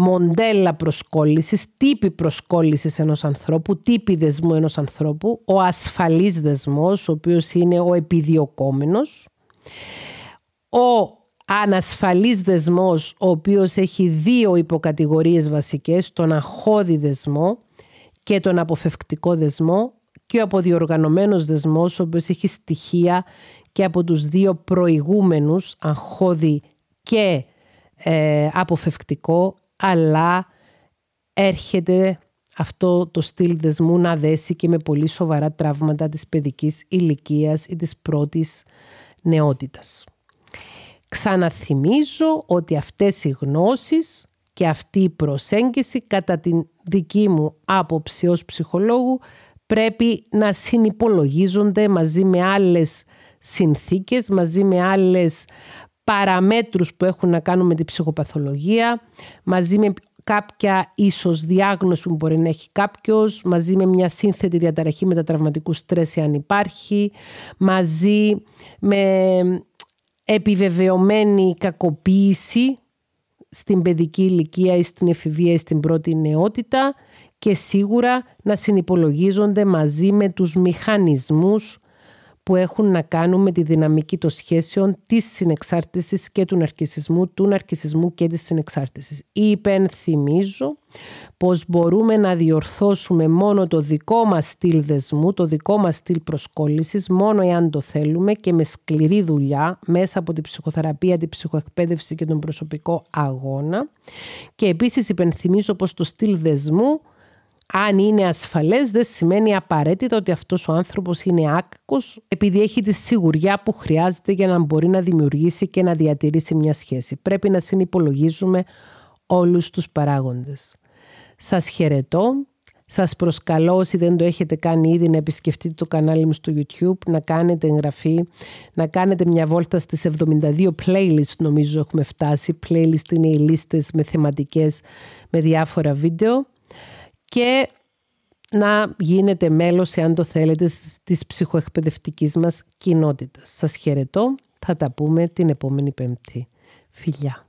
μοντέλα προσκόλλησης, τύπη προσκόλλησης ενός ανθρώπου, τύπη δεσμού ενός ανθρώπου, ο ασφαλής δεσμός, ο οποίος είναι ο επιδιωκόμενος, ο ανασφαλής δεσμός, ο οποίος έχει δύο υποκατηγορίες βασικές, τον αχώδη δεσμό και τον αποφευκτικό δεσμό και ο αποδιοργανωμένος δεσμός, ο οποίος έχει στοιχεία και από τους δύο προηγούμενους, αγχώδη και ε, αποφευκτικό, αλλά έρχεται αυτό το στυλ δεσμού να δέσει και με πολύ σοβαρά τραύματα της παιδικής ηλικίας ή της πρώτης νεότητας. Ξαναθυμίζω ότι αυτές οι γνώσεις και αυτή η προσέγγιση κατά την δική μου άποψη ως ψυχολόγου πρέπει να συνυπολογίζονται μαζί με άλλες συνθήκες, μαζί με άλλες παραμέτρους που έχουν να κάνουν με την ψυχοπαθολογία, μαζί με κάποια ίσως διάγνωση που μπορεί να έχει κάποιος, μαζί με μια σύνθετη διαταραχή μετατραυματικού στρες αν υπάρχει, μαζί με επιβεβαιωμένη κακοποίηση στην παιδική ηλικία ή στην εφηβεία ή στην πρώτη νεότητα και σίγουρα να συνυπολογίζονται μαζί με τους μηχανισμούς που έχουν να κάνουν με τη δυναμική των σχέσεων της συνεξάρτησης και του ναρκισισμού, του ναρκισισμού και της συνεξάρτησης. Υπενθυμίζω πως μπορούμε να διορθώσουμε μόνο το δικό μας στυλ δεσμού, το δικό μας στυλ προσκόλλησης, μόνο εάν το θέλουμε και με σκληρή δουλειά μέσα από την ψυχοθεραπεία, την ψυχοεκπαίδευση και τον προσωπικό αγώνα. Και επίσης υπενθυμίζω πως το στυλ δεσμού αν είναι ασφαλές δεν σημαίνει απαραίτητα ότι αυτός ο άνθρωπος είναι άκακος επειδή έχει τη σιγουριά που χρειάζεται για να μπορεί να δημιουργήσει και να διατηρήσει μια σχέση. Πρέπει να συνυπολογίζουμε όλους τους παράγοντες. Σας χαιρετώ. Σας προσκαλώ όσοι δεν το έχετε κάνει ήδη να επισκεφτείτε το κανάλι μου στο YouTube, να κάνετε εγγραφή, να κάνετε μια βόλτα στις 72 playlists νομίζω έχουμε φτάσει. Playlist είναι οι λίστες με θεματικές με διάφορα βίντεο και να γίνετε μέλος, εάν το θέλετε, της ψυχοεκπαιδευτικής μας κοινότητας. Σας χαιρετώ. Θα τα πούμε την επόμενη Πέμπτη. Φιλιά.